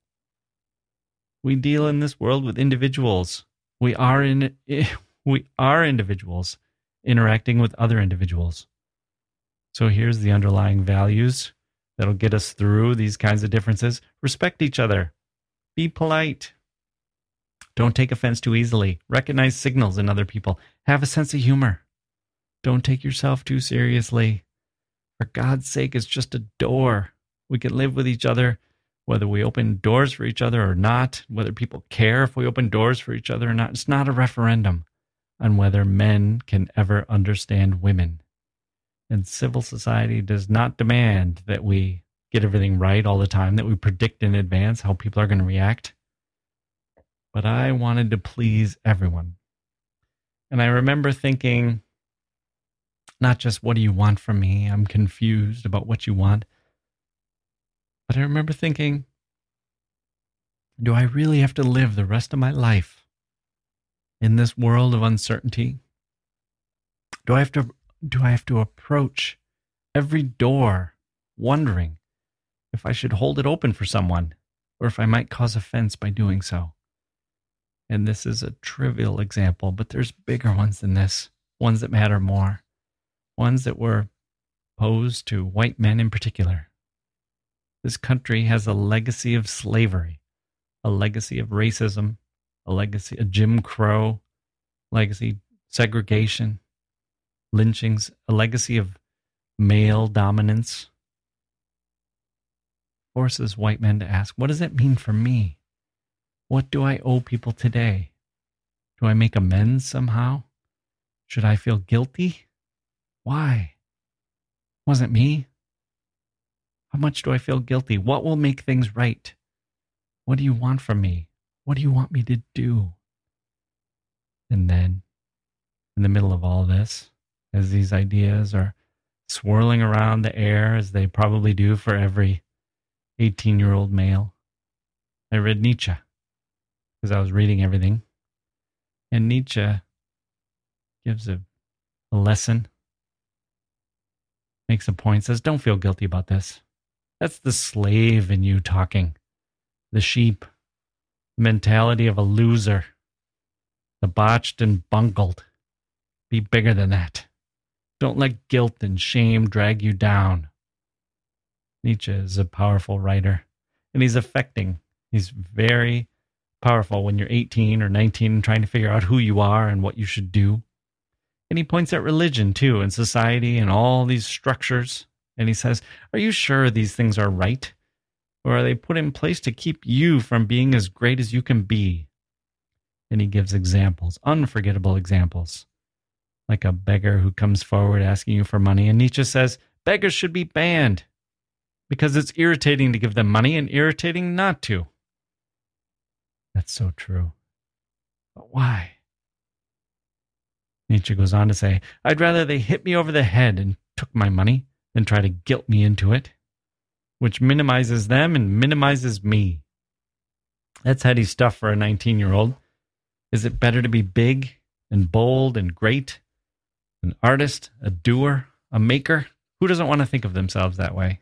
We deal in this world with individuals. We are in we are individuals interacting with other individuals. So here's the underlying values that'll get us through these kinds of differences. Respect each other. Be polite. Don't take offense too easily. Recognize signals in other people. Have a sense of humor. Don't take yourself too seriously. For God's sake, it's just a door. We can live with each other whether we open doors for each other or not, whether people care if we open doors for each other or not. It's not a referendum on whether men can ever understand women. And civil society does not demand that we get everything right all the time, that we predict in advance how people are going to react. But I wanted to please everyone. And I remember thinking, not just, what do you want from me? I'm confused about what you want. But I remember thinking, do I really have to live the rest of my life in this world of uncertainty? Do I have to do I have to approach every door wondering if I should hold it open for someone or if I might cause offense by doing so? And this is a trivial example, but there's bigger ones than this, ones that matter more, ones that were posed to white men in particular. This country has a legacy of slavery, a legacy of racism, a legacy of Jim Crow, legacy segregation, lynchings, a legacy of male dominance. Forces white men to ask, what does it mean for me? What do I owe people today? Do I make amends somehow? Should I feel guilty? Why? Wasn't me. How much do I feel guilty? What will make things right? What do you want from me? What do you want me to do? And then, in the middle of all this, as these ideas are swirling around the air, as they probably do for every 18 year old male, I read Nietzsche because I was reading everything. And Nietzsche gives a, a lesson, makes a point, says, Don't feel guilty about this. That's the slave in you talking. The sheep. Mentality of a loser. The botched and bungled. Be bigger than that. Don't let guilt and shame drag you down. Nietzsche is a powerful writer, and he's affecting. He's very powerful when you're 18 or 19 and trying to figure out who you are and what you should do. And he points at religion too, and society and all these structures and he says, Are you sure these things are right? Or are they put in place to keep you from being as great as you can be? And he gives examples, unforgettable examples, like a beggar who comes forward asking you for money. And Nietzsche says, Beggars should be banned. Because it's irritating to give them money and irritating not to. That's so true. But why? Nietzsche goes on to say, I'd rather they hit me over the head and took my money than try to guilt me into it, which minimizes them and minimizes me. That's heady stuff for a 19 year old. Is it better to be big and bold and great? An artist, a doer, a maker? Who doesn't want to think of themselves that way?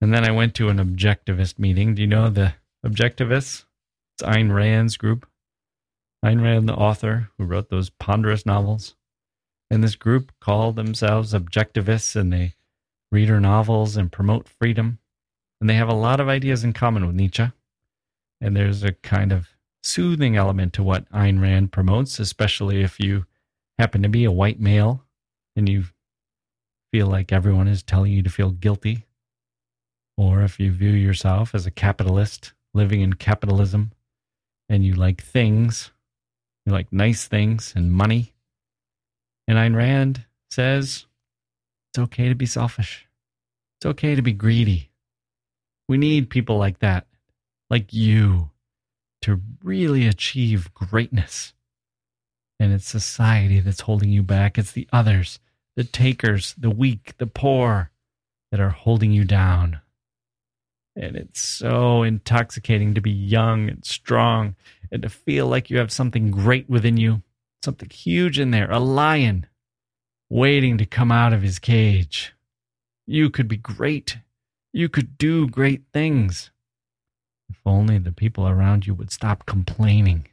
And then I went to an objectivist meeting. Do you know the objectivists? It's Ayn Rand's group. Ayn Rand, the author who wrote those ponderous novels. And this group call themselves objectivists and they read her novels and promote freedom. And they have a lot of ideas in common with Nietzsche. And there's a kind of soothing element to what Ayn Rand promotes, especially if you happen to be a white male and you feel like everyone is telling you to feel guilty, or if you view yourself as a capitalist living in capitalism and you like things, you like nice things and money. And Ayn Rand says it's okay to be selfish. It's okay to be greedy. We need people like that, like you, to really achieve greatness. And it's society that's holding you back. It's the others, the takers, the weak, the poor that are holding you down. And it's so intoxicating to be young and strong and to feel like you have something great within you, something huge in there, a lion waiting to come out of his cage. You could be great. You could do great things. If only the people around you would stop complaining.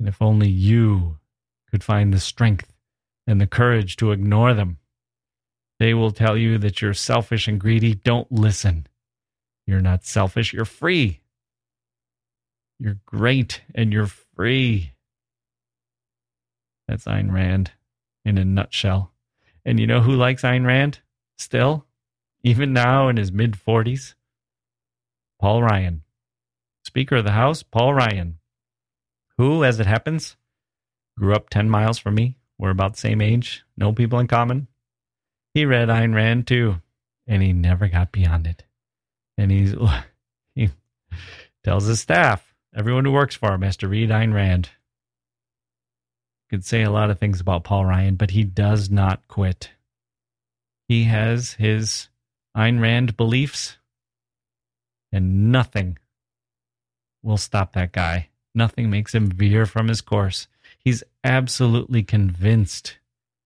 And if only you could find the strength and the courage to ignore them. They will tell you that you're selfish and greedy. Don't listen. You're not selfish. You're free. You're great and you're free. That's Ayn Rand in a nutshell. And you know who likes Ayn Rand still? Even now in his mid 40s? Paul Ryan. Speaker of the House, Paul Ryan, who, as it happens, grew up 10 miles from me. We're about the same age, no people in common. He read Ayn Rand too, and he never got beyond it. And he's, he tells his staff, everyone who works for him has to read Ayn Rand. Could say a lot of things about Paul Ryan, but he does not quit. He has his Ayn Rand beliefs and nothing will stop that guy. Nothing makes him veer from his course. He's absolutely convinced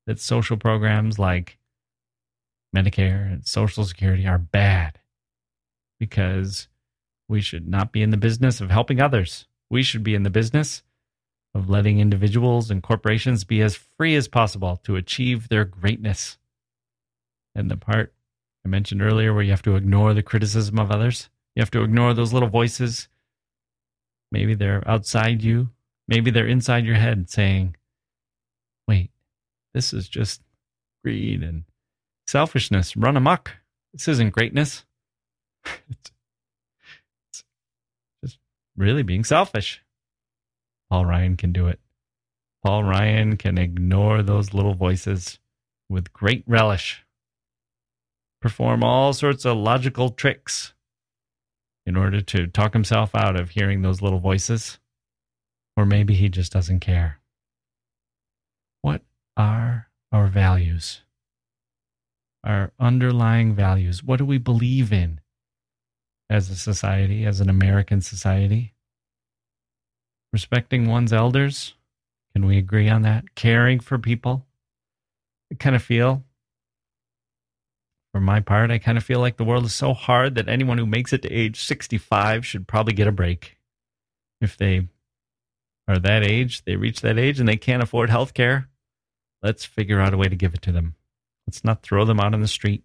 that social programs like Medicare and Social Security are bad because we should not be in the business of helping others. We should be in the business of letting individuals and corporations be as free as possible to achieve their greatness. And the part I mentioned earlier where you have to ignore the criticism of others, you have to ignore those little voices. Maybe they're outside you. Maybe they're inside your head saying, wait, this is just greed and selfishness run amok. This isn't greatness. It's, just really being selfish. Paul Ryan can do it. Paul Ryan can ignore those little voices with great relish, perform all sorts of logical tricks in order to talk himself out of hearing those little voices. Or maybe he just doesn't care. What are our values? Our underlying values. What do we believe in as a society, as an American society? Respecting one's elders. Can we agree on that? Caring for people. I kind of feel for my part, I kind of feel like the world is so hard that anyone who makes it to age 65 should probably get a break. If they are that age, they reach that age and they can't afford health care, let's figure out a way to give it to them. Let's not throw them out on the street.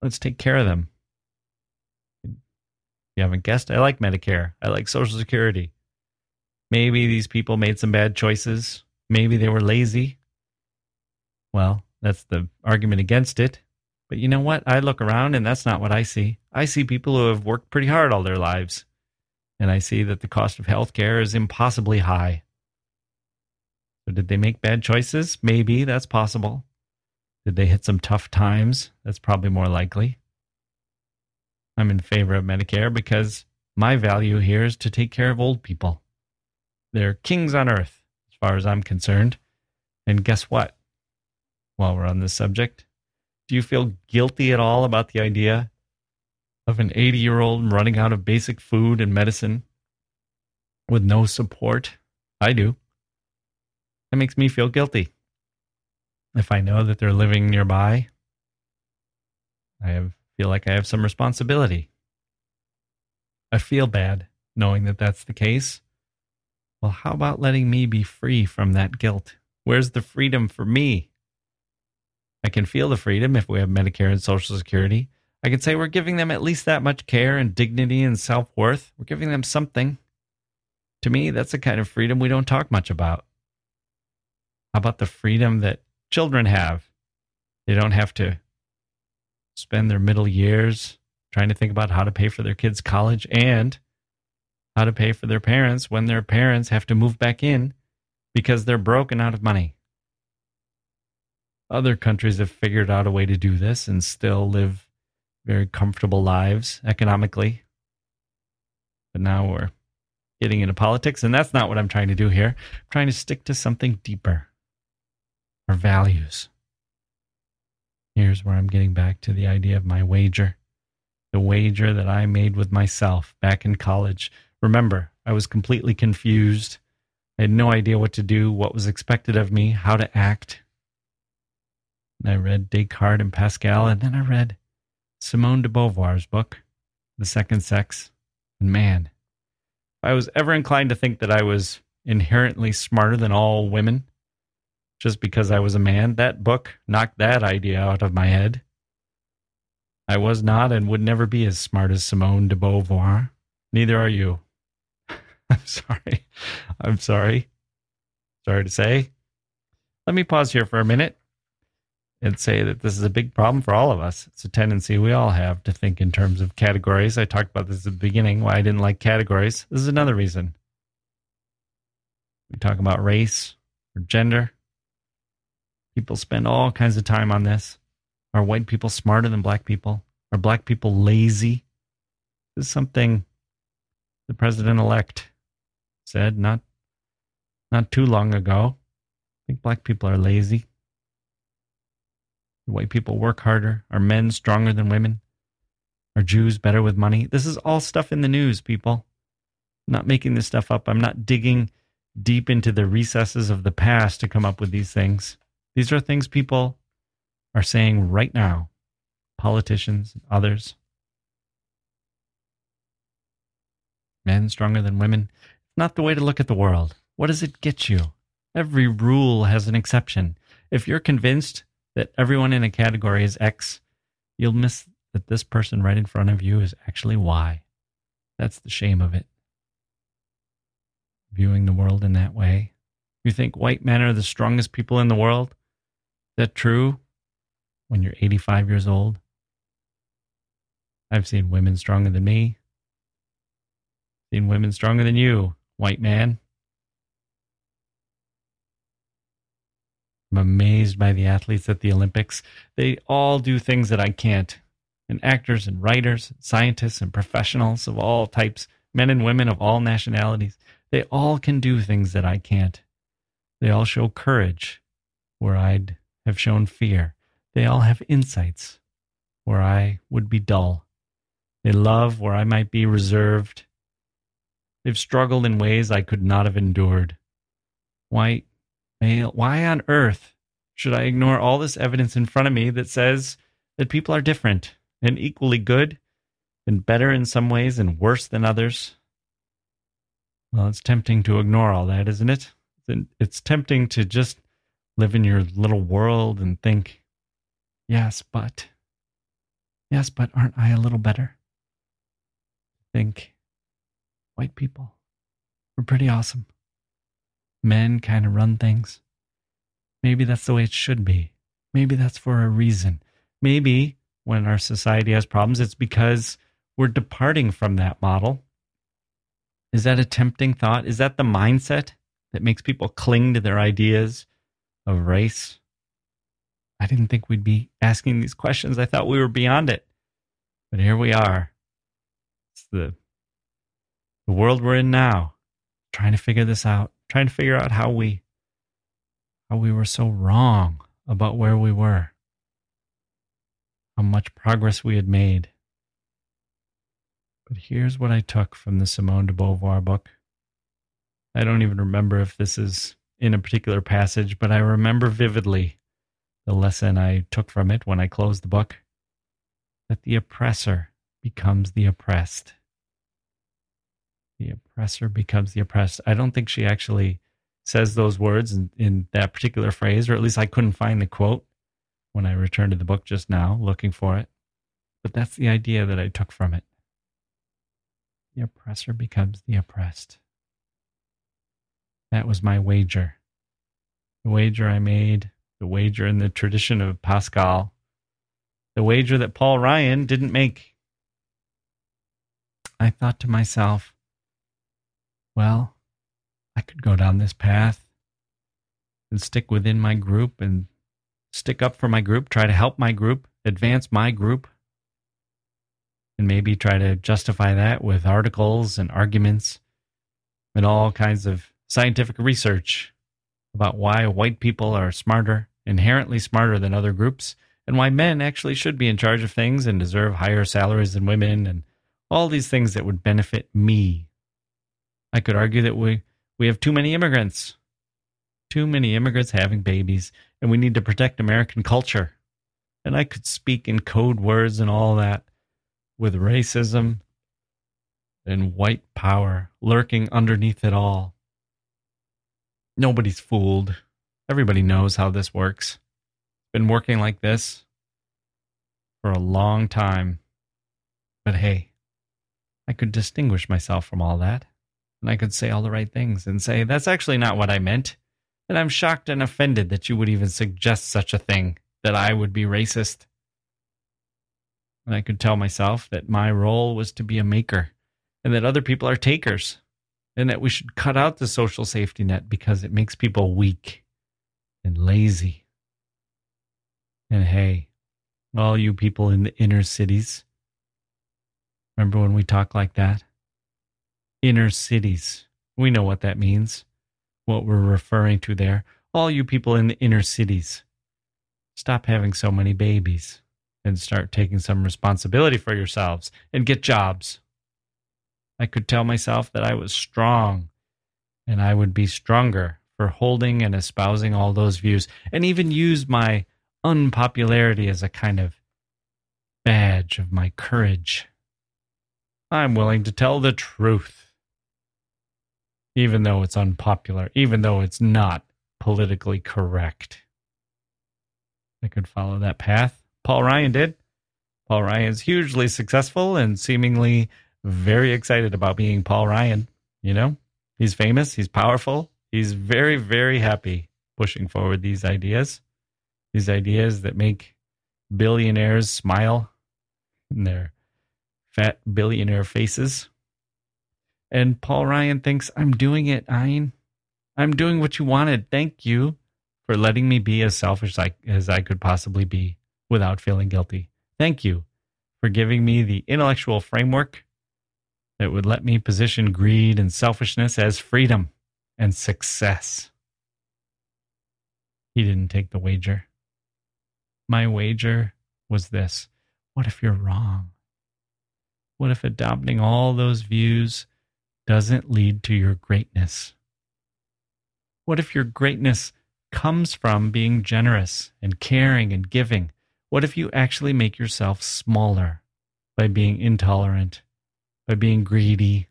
Let's take care of them. You haven't guessed, I like Medicare. I like Social Security. Maybe these people made some bad choices. Maybe they were lazy. Well, that's the argument against it. But you know what? I look around and that's not what I see. I see people who have worked pretty hard all their lives. And I see that the cost of healthcare is impossibly high. So, did they make bad choices? Maybe that's possible. Did they hit some tough times? That's probably more likely. I'm in favor of Medicare because my value here is to take care of old people. They're kings on earth, as far as I'm concerned. And guess what? While we're on this subject, do you feel guilty at all about the idea of an 80 year old running out of basic food and medicine with no support? I do. That makes me feel guilty. If I know that they're living nearby, I have, feel like I have some responsibility. I feel bad knowing that that's the case. Well, how about letting me be free from that guilt? Where's the freedom for me? I can feel the freedom if we have Medicare and Social Security. I can say we're giving them at least that much care and dignity and self worth. We're giving them something. To me, that's the kind of freedom we don't talk much about. How about the freedom that children have? They don't have to spend their middle years trying to think about how to pay for their kids' college and how to pay for their parents when their parents have to move back in because they're broken out of money. Other countries have figured out a way to do this and still live very comfortable lives economically. But now we're getting into politics, and that's not what I'm trying to do here. I'm trying to stick to something deeper our values. Here's where I'm getting back to the idea of my wager the wager that I made with myself back in college. Remember, I was completely confused. I had no idea what to do, what was expected of me, how to act. And I read Descartes and Pascal, and then I read Simone de Beauvoir's book, The Second Sex. And man, if I was ever inclined to think that I was inherently smarter than all women just because I was a man, that book knocked that idea out of my head. I was not and would never be as smart as Simone de Beauvoir. Neither are you. I'm sorry. I'm sorry. Sorry to say. Let me pause here for a minute and say that this is a big problem for all of us. It's a tendency we all have to think in terms of categories. I talked about this at the beginning, why I didn't like categories. This is another reason. We talk about race or gender. People spend all kinds of time on this. Are white people smarter than black people? Are black people lazy? This is something the president elect said not not too long ago. I think black people are lazy. white people work harder. Are men stronger than women? Are Jews better with money? This is all stuff in the news, people. I'm not making this stuff up. I'm not digging deep into the recesses of the past to come up with these things. These are things people are saying right now, politicians and others. Men stronger than women. It's not the way to look at the world. What does it get you? Every rule has an exception. If you're convinced that everyone in a category is X, you'll miss that this person right in front of you is actually Y. That's the shame of it. Viewing the world in that way. You think white men are the strongest people in the world? That true? when you're 85 years old. I've seen women stronger than me. Seen women stronger than you, white man. I'm amazed by the athletes at the Olympics. They all do things that I can't. And actors and writers, scientists and professionals of all types, men and women of all nationalities, they all can do things that I can't. They all show courage where I'd have shown fear. They all have insights where I would be dull. They love where I might be reserved. They've struggled in ways I could not have endured. Why, why on earth should I ignore all this evidence in front of me that says that people are different and equally good and better in some ways and worse than others? Well, it's tempting to ignore all that, isn't it? It's tempting to just live in your little world and think, Yes, but. Yes, but aren't I a little better? Think. White people. We're pretty awesome. Men kind of run things. Maybe that's the way it should be. Maybe that's for a reason. Maybe when our society has problems, it's because we're departing from that model. Is that a tempting thought? Is that the mindset that makes people cling to their ideas of race I didn't think we'd be asking these questions. I thought we were beyond it. But here we are. It's the the world we're in now. Trying to figure this out. Trying to figure out how we how we were so wrong about where we were. How much progress we had made. But here's what I took from the Simone de Beauvoir book. I don't even remember if this is in a particular passage, but I remember vividly the lesson I took from it when I closed the book that the oppressor becomes the oppressed. The oppressor becomes the oppressed. I don't think she actually says those words in, in that particular phrase, or at least I couldn't find the quote when I returned to the book just now looking for it. But that's the idea that I took from it. The oppressor becomes the oppressed. That was my wager. The wager I made, the wager in the tradition of Pascal, the wager that Paul Ryan didn't make. I thought to myself, well, I could go down this path and stick within my group and stick up for my group, try to help my group, advance my group, and maybe try to justify that with articles and arguments and all kinds of scientific research about why white people are smarter, inherently smarter than other groups, and why men actually should be in charge of things and deserve higher salaries than women, and all these things that would benefit me. I could argue that we, we have too many immigrants, too many immigrants having babies, and we need to protect American culture. And I could speak in code words and all that with racism and white power lurking underneath it all. Nobody's fooled. Everybody knows how this works. Been working like this for a long time. But hey, I could distinguish myself from all that. And I could say all the right things and say, that's actually not what I meant. And I'm shocked and offended that you would even suggest such a thing, that I would be racist. And I could tell myself that my role was to be a maker and that other people are takers and that we should cut out the social safety net because it makes people weak and lazy. And hey, all you people in the inner cities, remember when we talk like that? Inner cities. We know what that means, what we're referring to there. All you people in the inner cities, stop having so many babies and start taking some responsibility for yourselves and get jobs. I could tell myself that I was strong and I would be stronger for holding and espousing all those views and even use my unpopularity as a kind of badge of my courage. I'm willing to tell the truth, even though it's unpopular, even though it's not politically correct. I could follow that path. Paul Ryan did. Paul Ryan's hugely successful and seemingly very excited about being Paul Ryan. You know, he's famous, he's powerful, he's very, very happy pushing forward these ideas, these ideas that make billionaires smile in their fat billionaire faces. And Paul Ryan thinks, I'm doing it, Ayn. I'm doing what you wanted. Thank you for letting me be as selfish as I could possibly be without feeling guilty. Thank you for giving me the intellectual framework that would let me position greed and selfishness as freedom and success. He didn't take the wager. My wager was this what if you're wrong? What if adopting all those views doesn't lead to your greatness? What if your greatness comes from being generous and caring and giving? What if you actually make yourself smaller by being intolerant by being greedy,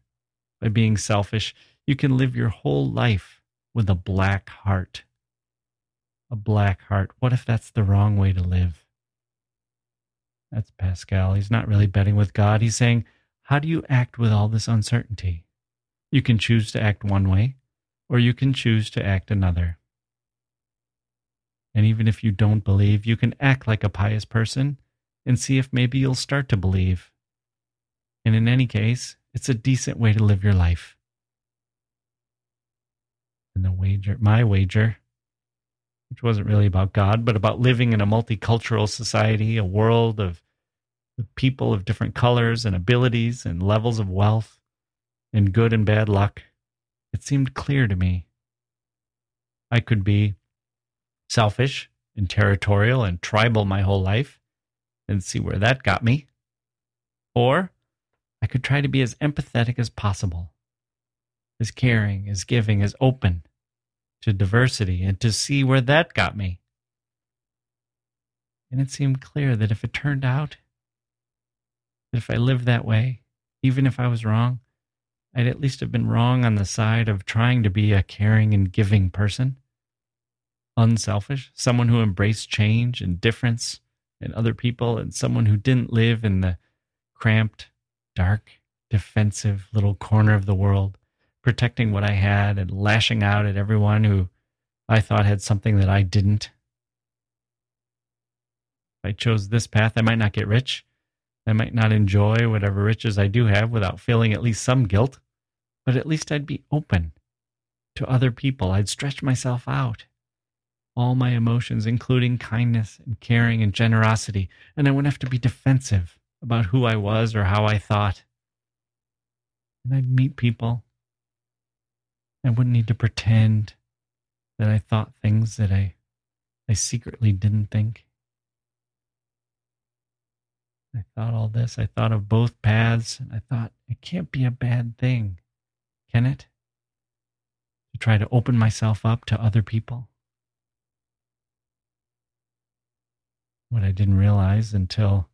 by being selfish. You can live your whole life with a black heart. A black heart. What if that's the wrong way to live? That's Pascal. He's not really betting with God. He's saying, How do you act with all this uncertainty? You can choose to act one way, or you can choose to act another. And even if you don't believe, you can act like a pious person and see if maybe you'll start to believe. And in any case, it's a decent way to live your life. And the wager, my wager, which wasn't really about God, but about living in a multicultural society, a world of people of different colors and abilities and levels of wealth and good and bad luck, it seemed clear to me. I could be selfish and territorial and tribal my whole life and see where that got me. Or I could try to be as empathetic as possible, as caring, as giving, as open to diversity, and to see where that got me. And it seemed clear that if it turned out that if I lived that way, even if I was wrong, I'd at least have been wrong on the side of trying to be a caring and giving person, unselfish, someone who embraced change and difference in other people, and someone who didn't live in the cramped, dark, defensive little corner of the world, protecting what I had and lashing out at everyone who I thought had something that I didn't. If I chose this path, I might not get rich. I might not enjoy whatever riches I do have without feeling at least some guilt, but at least I'd be open to other people. I'd stretch myself out. All my emotions, including kindness and caring and generosity, and I wouldn't have to be defensive about who I was or how I thought. And I'd meet people. I wouldn't need to pretend that I thought things that I, I secretly didn't think. I thought all this. I thought of both paths, and I thought it can't be a bad thing, can it? To try to open myself up to other people. What I didn't realize until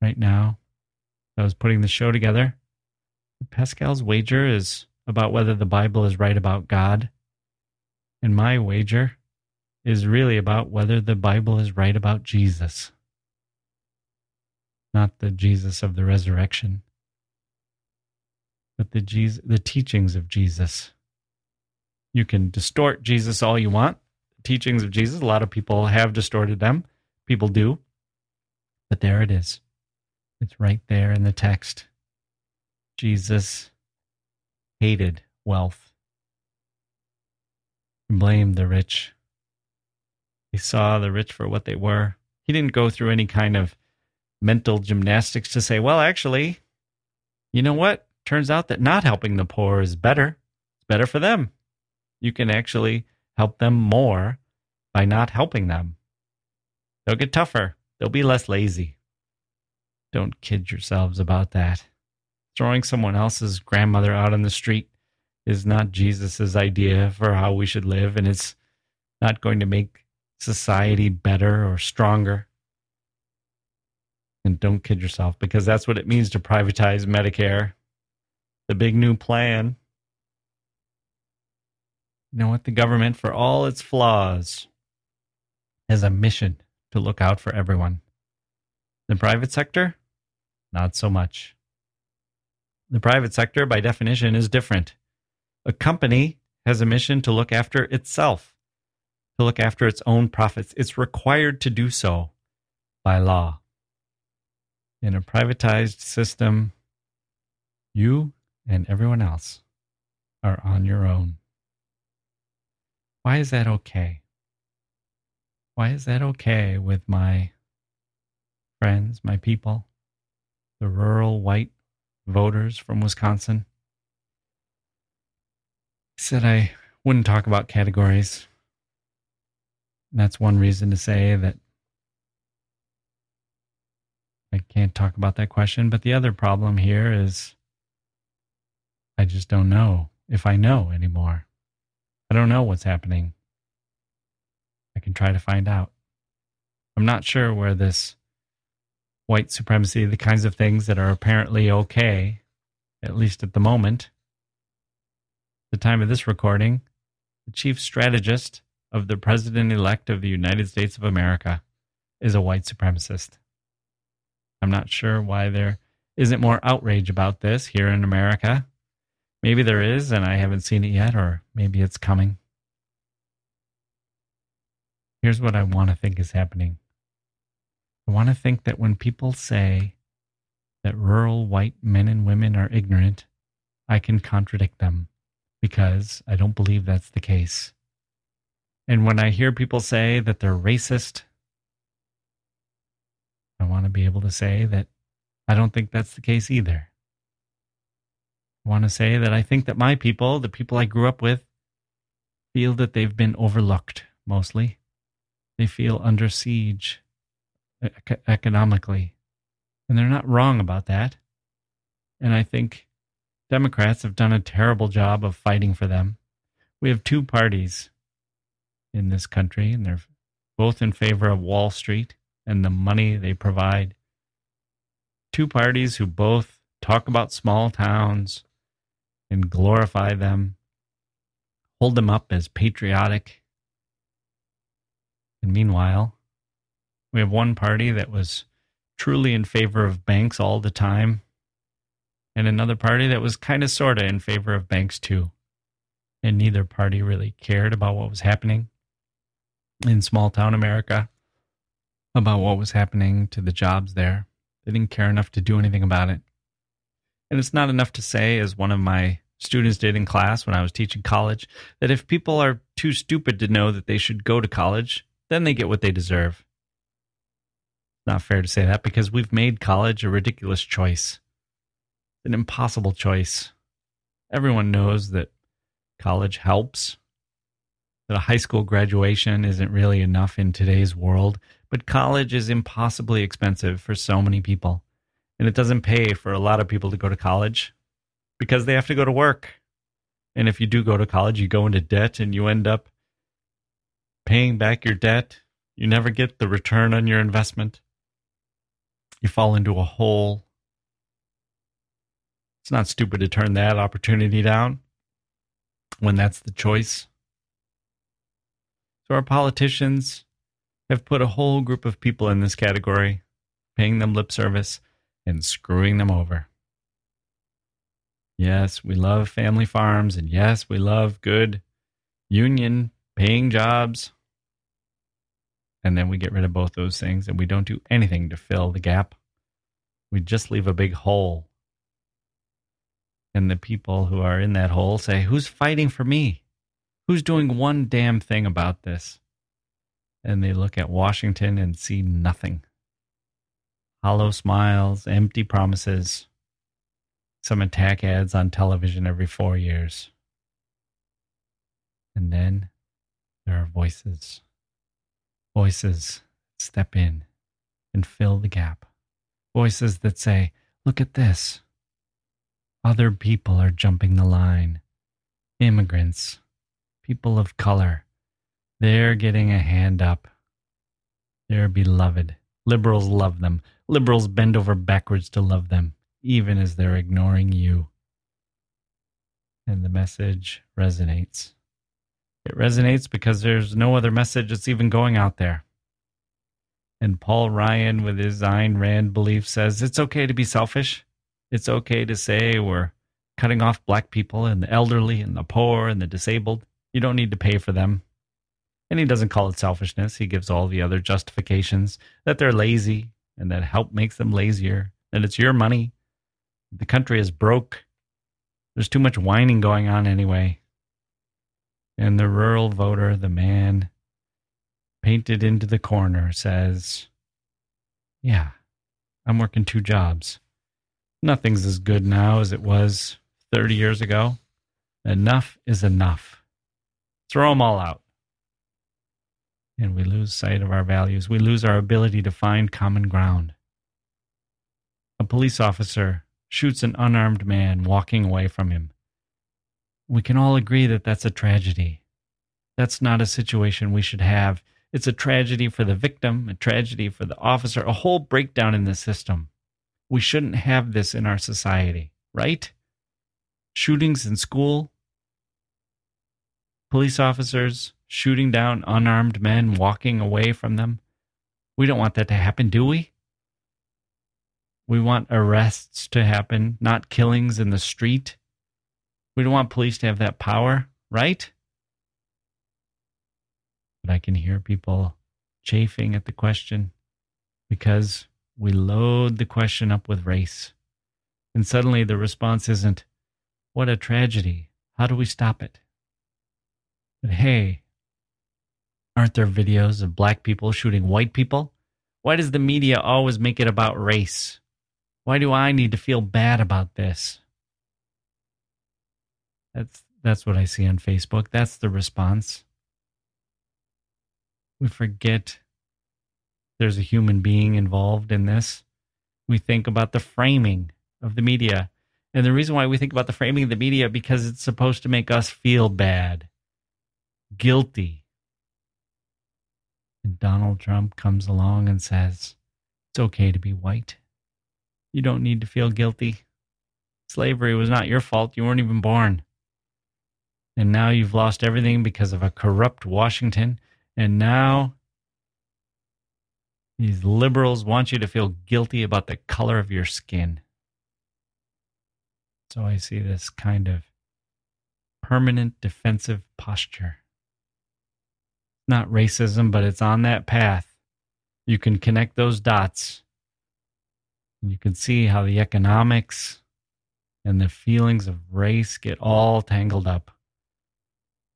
right now, I was putting the show together. Pascal's wager is about whether the Bible is right about God. And my wager is really about whether the Bible is right about Jesus not the Jesus of the resurrection, but the Jesus, the teachings of Jesus. You can distort Jesus all you want. The teachings of Jesus, a lot of people have distorted them. People do. But there it is. It's right there in the text. Jesus hated wealth, blamed the rich. He saw the rich for what they were. He didn't go through any kind of mental gymnastics to say, well, actually, you know what? Turns out that not helping the poor is better. It's better for them. You can actually help them more by not helping them. They'll get tougher. They'll be less lazy. Don't kid yourselves about that. Throwing someone else's grandmother out on the street is not Jesus's idea for how we should live, and it's not going to make society better or stronger. And don't kid yourself because that's what it means to privatize Medicare. The big new plan. You know what? The government, for all its flaws, has a mission to look out for everyone. The private sector, not so much. The private sector, by definition, is different. A company has a mission to look after itself, to look after its own profits. It's required to do so by law in a privatized system, you and everyone else are on your own. Why is that okay? Why is that okay with my friends, my people, the rural white voters from Wisconsin? I said I wouldn't talk about categories. And that's one reason to say that I can't talk about that question. But the other problem here is I just don't know if I know anymore. I don't know what's happening. I can try to find out. I'm not sure where this white supremacy, the kinds of things that are apparently okay, at least at the moment, the time of this recording, the chief strategist of the president elect of the United States of America is a white supremacist. I'm not sure why there isn't more outrage about this here in America. Maybe there is, and I haven't seen it yet, or maybe it's coming. Here's what I want to think is happening I want to think that when people say that rural white men and women are ignorant, I can contradict them because I don't believe that's the case. And when I hear people say that they're racist I want to be able to say that I don't think that's the case either. I want to say that I think that my people, the people I grew up with, feel that they've been overlooked mostly. They feel under siege economically. And they're not wrong about that. And I think Democrats have done a terrible job of fighting for them. We have two parties in this country, and they're both in favor of Wall Street and the money they provide. Two parties who both talk about small towns and glorify them, hold them up as patriotic. And meanwhile, we have one party that was truly in favor of banks all the time, and another party that was kind of sort of in favor of banks too. And neither party really cared about what was happening in small town America, about what was happening to the jobs there. They didn't care enough to do anything about it. And it's not enough to say, as one of my students did in class when I was teaching college, that if people are too stupid to know that they should go to college, then they get what they deserve not fair to say that because we've made college a ridiculous choice, an impossible choice. Everyone knows that college helps, that a high school graduation isn't really enough in today's world, but college is impossibly expensive for so many people. And it doesn't pay for a lot of people to go to college because they have to go to work. And if you do go to college, you go into debt and you end up paying back your debt. You never get the return on your investment you fall into a hole. It's not stupid to turn that opportunity down when that's the choice. So, our politicians have put a whole group of people in this category, paying them lip service and screwing them over. Yes, we love family farms, and yes, we love good union paying jobs. And then we get rid of both those things and we don't do anything to fill the gap. We just leave a big hole. And the people who are in that hole say, Who's fighting for me? Who's doing one damn thing about this? And they look at Washington and see nothing. Hollow smiles, empty promises, some attack ads on television every four years. And then there are voices Voices step in and fill the gap. Voices that say, Look at this. Other people are jumping the line. Immigrants, people of color, they're getting a hand up. They're beloved. Liberals love them. Liberals bend over backwards to love them, even as they're ignoring you. And the message resonates. It resonates because there's no other message that's even going out there. And Paul Ryan, with his Ayn Rand belief, says it's okay to be selfish. It's okay to say we're cutting off black people and the elderly and the poor and the disabled. You don't need to pay for them. And he doesn't call it selfishness. He gives all the other justifications that they're lazy and that help makes them lazier, that it's your money. The country is broke. There's too much whining going on anyway. And the rural voter, the man painted into the corner, says, Yeah, I'm working two jobs. Nothing's as good now as it was 30 years ago. Enough is enough. Throw them all out. And we lose sight of our values. We lose our ability to find common ground. A police officer shoots an unarmed man walking away from him we can all agree that that's a tragedy. That's not a situation we should have. It's a tragedy for the victim, a tragedy for the officer, a whole breakdown in the system. We shouldn't have this in our society, right? Shootings in school, police officers shooting down unarmed men, walking away from them. We don't want that to happen, do we? We want arrests to happen, not killings in the street. We don't want police to have that power, right? But I can hear people chafing at the question because we load the question up with race. And suddenly the response isn't, What a tragedy. How do we stop it? But hey, aren't there videos of black people shooting white people? Why does the media always make it about race? Why do I need to feel bad about this? That's that's what I see on Facebook. That's the response. We forget there's a human being involved in this. We think about the framing of the media. And the reason why we think about the framing of the media because it's supposed to make us feel bad, guilty. And Donald Trump comes along and says, "It's okay to be white. You don't need to feel guilty. Slavery was not your fault. You weren't even born." And now you've lost everything because of a corrupt Washington. And now these liberals want you to feel guilty about the color of your skin. So I see this kind of permanent defensive posture. Not racism, but it's on that path. You can connect those dots. And you can see how the economics and the feelings of race get all tangled up.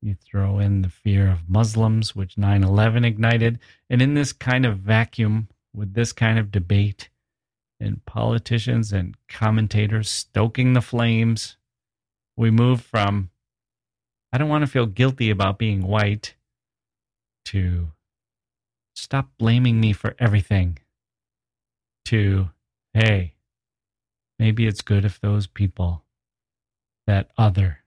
You throw in the fear of Muslims, which 9 11 ignited. And in this kind of vacuum, with this kind of debate, and politicians and commentators stoking the flames, we move from, I don't want to feel guilty about being white, to stop blaming me for everything, to, hey, maybe it's good if those people, that other,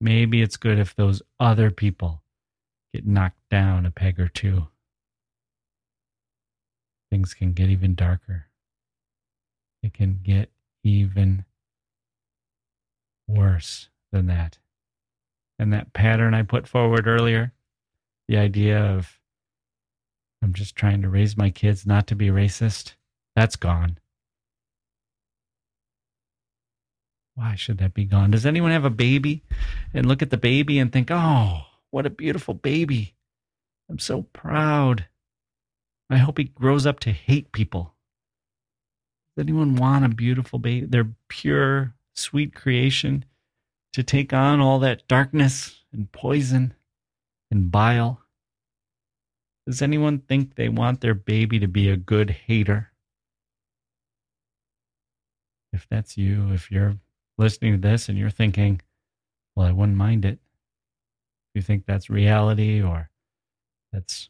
maybe it's good if those other people get knocked down a peg or two. Things can get even darker. It can get even worse than that. And that pattern I put forward earlier, the idea of I'm just trying to raise my kids not to be racist, that's gone. Why should that be gone? Does anyone have a baby and look at the baby and think, oh, what a beautiful baby? I'm so proud. I hope he grows up to hate people. Does anyone want a beautiful baby, their pure, sweet creation, to take on all that darkness and poison and bile? Does anyone think they want their baby to be a good hater? If that's you, if you're listening to this and you're thinking, well, I wouldn't mind it. If you think that's reality or that's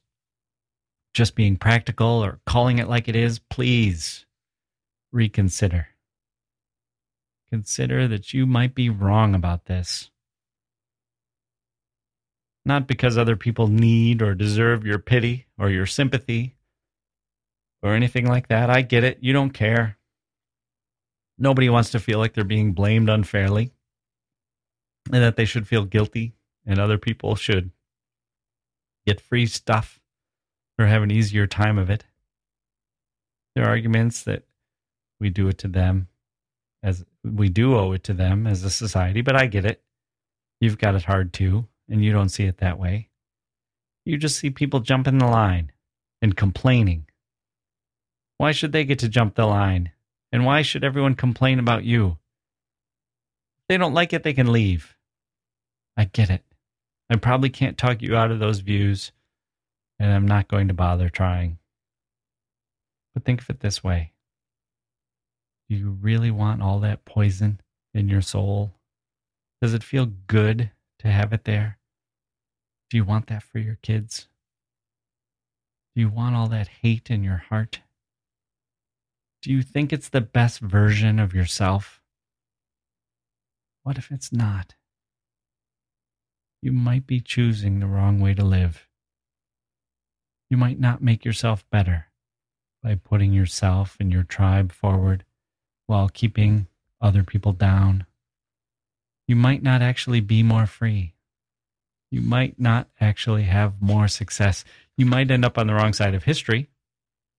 just being practical or calling it like it is, please reconsider. Consider that you might be wrong about this. Not because other people need or deserve your pity or your sympathy or anything like that. I get it. You don't care. Nobody wants to feel like they're being blamed unfairly and that they should feel guilty and other people should get free stuff or have an easier time of it. There are arguments that we do it to them as we do owe it to them as a society, but I get it. You've got it hard too, and you don't see it that way. You just see people jumping the line and complaining. Why should they get to jump the line? And why should everyone complain about you? If they don't like it, they can leave. I get it. I probably can't talk you out of those views, and I'm not going to bother trying. But think of it this way do you really want all that poison in your soul? Does it feel good to have it there? Do you want that for your kids? Do you want all that hate in your heart? Do you think it's the best version of yourself? What if it's not? You might be choosing the wrong way to live. You might not make yourself better by putting yourself and your tribe forward while keeping other people down. You might not actually be more free. You might not actually have more success. You might end up on the wrong side of history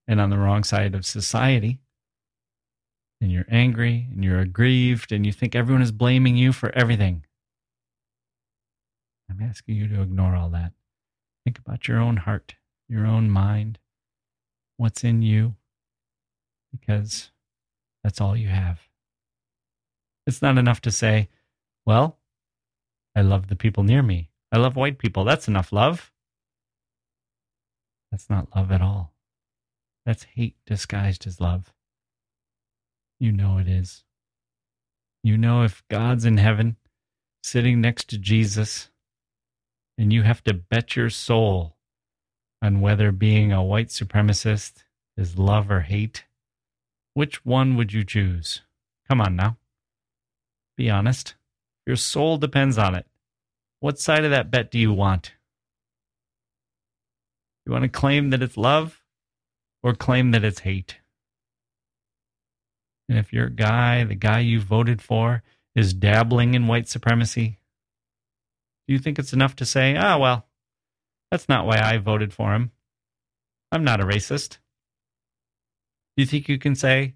and on the wrong side of society. And you're angry and you're aggrieved and you think everyone is blaming you for everything. I'm asking you to ignore all that. Think about your own heart, your own mind, what's in you, because that's all you have. It's not enough to say, well, I love the people near me. I love white people. That's enough love. That's not love at all. That's hate disguised as love. You know it is. You know if God's in heaven, sitting next to Jesus, and you have to bet your soul on whether being a white supremacist is love or hate, which one would you choose? Come on now. Be honest. Your soul depends on it. What side of that bet do you want? You want to claim that it's love or claim that it's hate? And if your guy, the guy you voted for, is dabbling in white supremacy, do you think it's enough to say, ah, oh, well, that's not why I voted for him? I'm not a racist. Do you think you can say,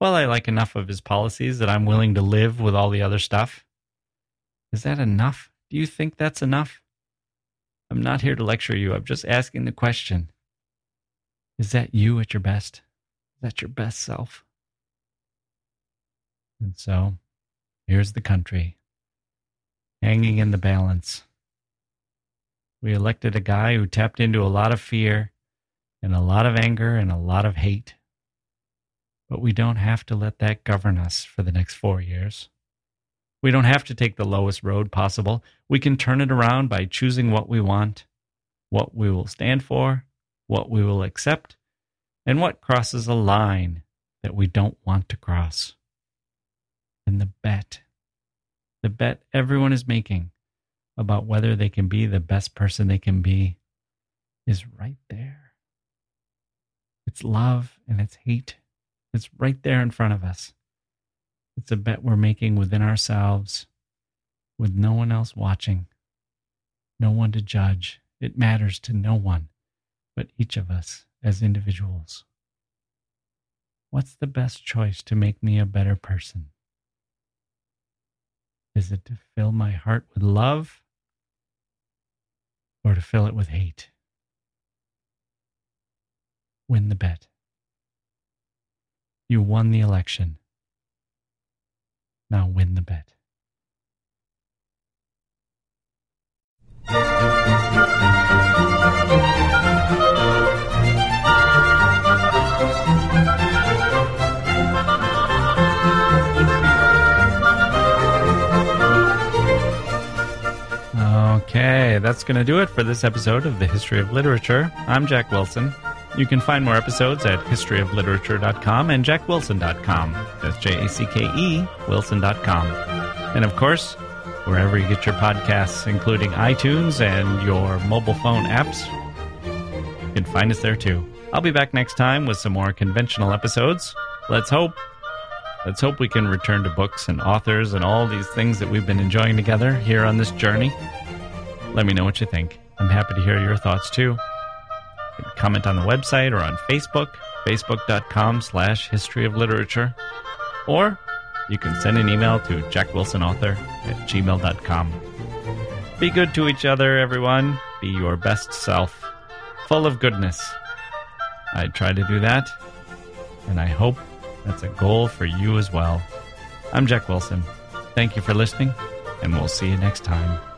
well, I like enough of his policies that I'm willing to live with all the other stuff? Is that enough? Do you think that's enough? I'm not here to lecture you. I'm just asking the question Is that you at your best? Is that your best self? And so here's the country hanging in the balance. We elected a guy who tapped into a lot of fear and a lot of anger and a lot of hate. But we don't have to let that govern us for the next four years. We don't have to take the lowest road possible. We can turn it around by choosing what we want, what we will stand for, what we will accept, and what crosses a line that we don't want to cross and the bet, the bet everyone is making about whether they can be the best person they can be is right there. It's love and it's hate. It's right there in front of us. It's a bet we're making within ourselves with no one else watching, no one to judge. It matters to no one but each of us as individuals. What's the best choice to make me a better person? Is it to fill my heart with love or to fill it with hate? Win the bet. You won the election. Now win the bet. Okay, that's going to do it for this episode of the History of Literature. I'm Jacke Wilson. You can find more episodes at historyofliterature.com and jackewilson.com. That's J A C K E Wilson.com. And of course, wherever you get your podcasts, including iTunes and your mobile phone apps, you can find us there too. I'll be back next time with some more conventional episodes. Let's hope. Let's hope we can return to books and authors and all these things that we've been enjoying together here on this journey. Let me know what you think. I'm happy to hear your thoughts too. comment on the website or on Facebook, facebook.com slash history of literature. Or you can send an email to jackewilsonauthor at gmail.com. Be good to each other, everyone. Be your best self, full of goodness. I try to do that, and I hope that's a goal for you as well. I'm Jacke Wilson. Thank you for listening, and we'll see you next time.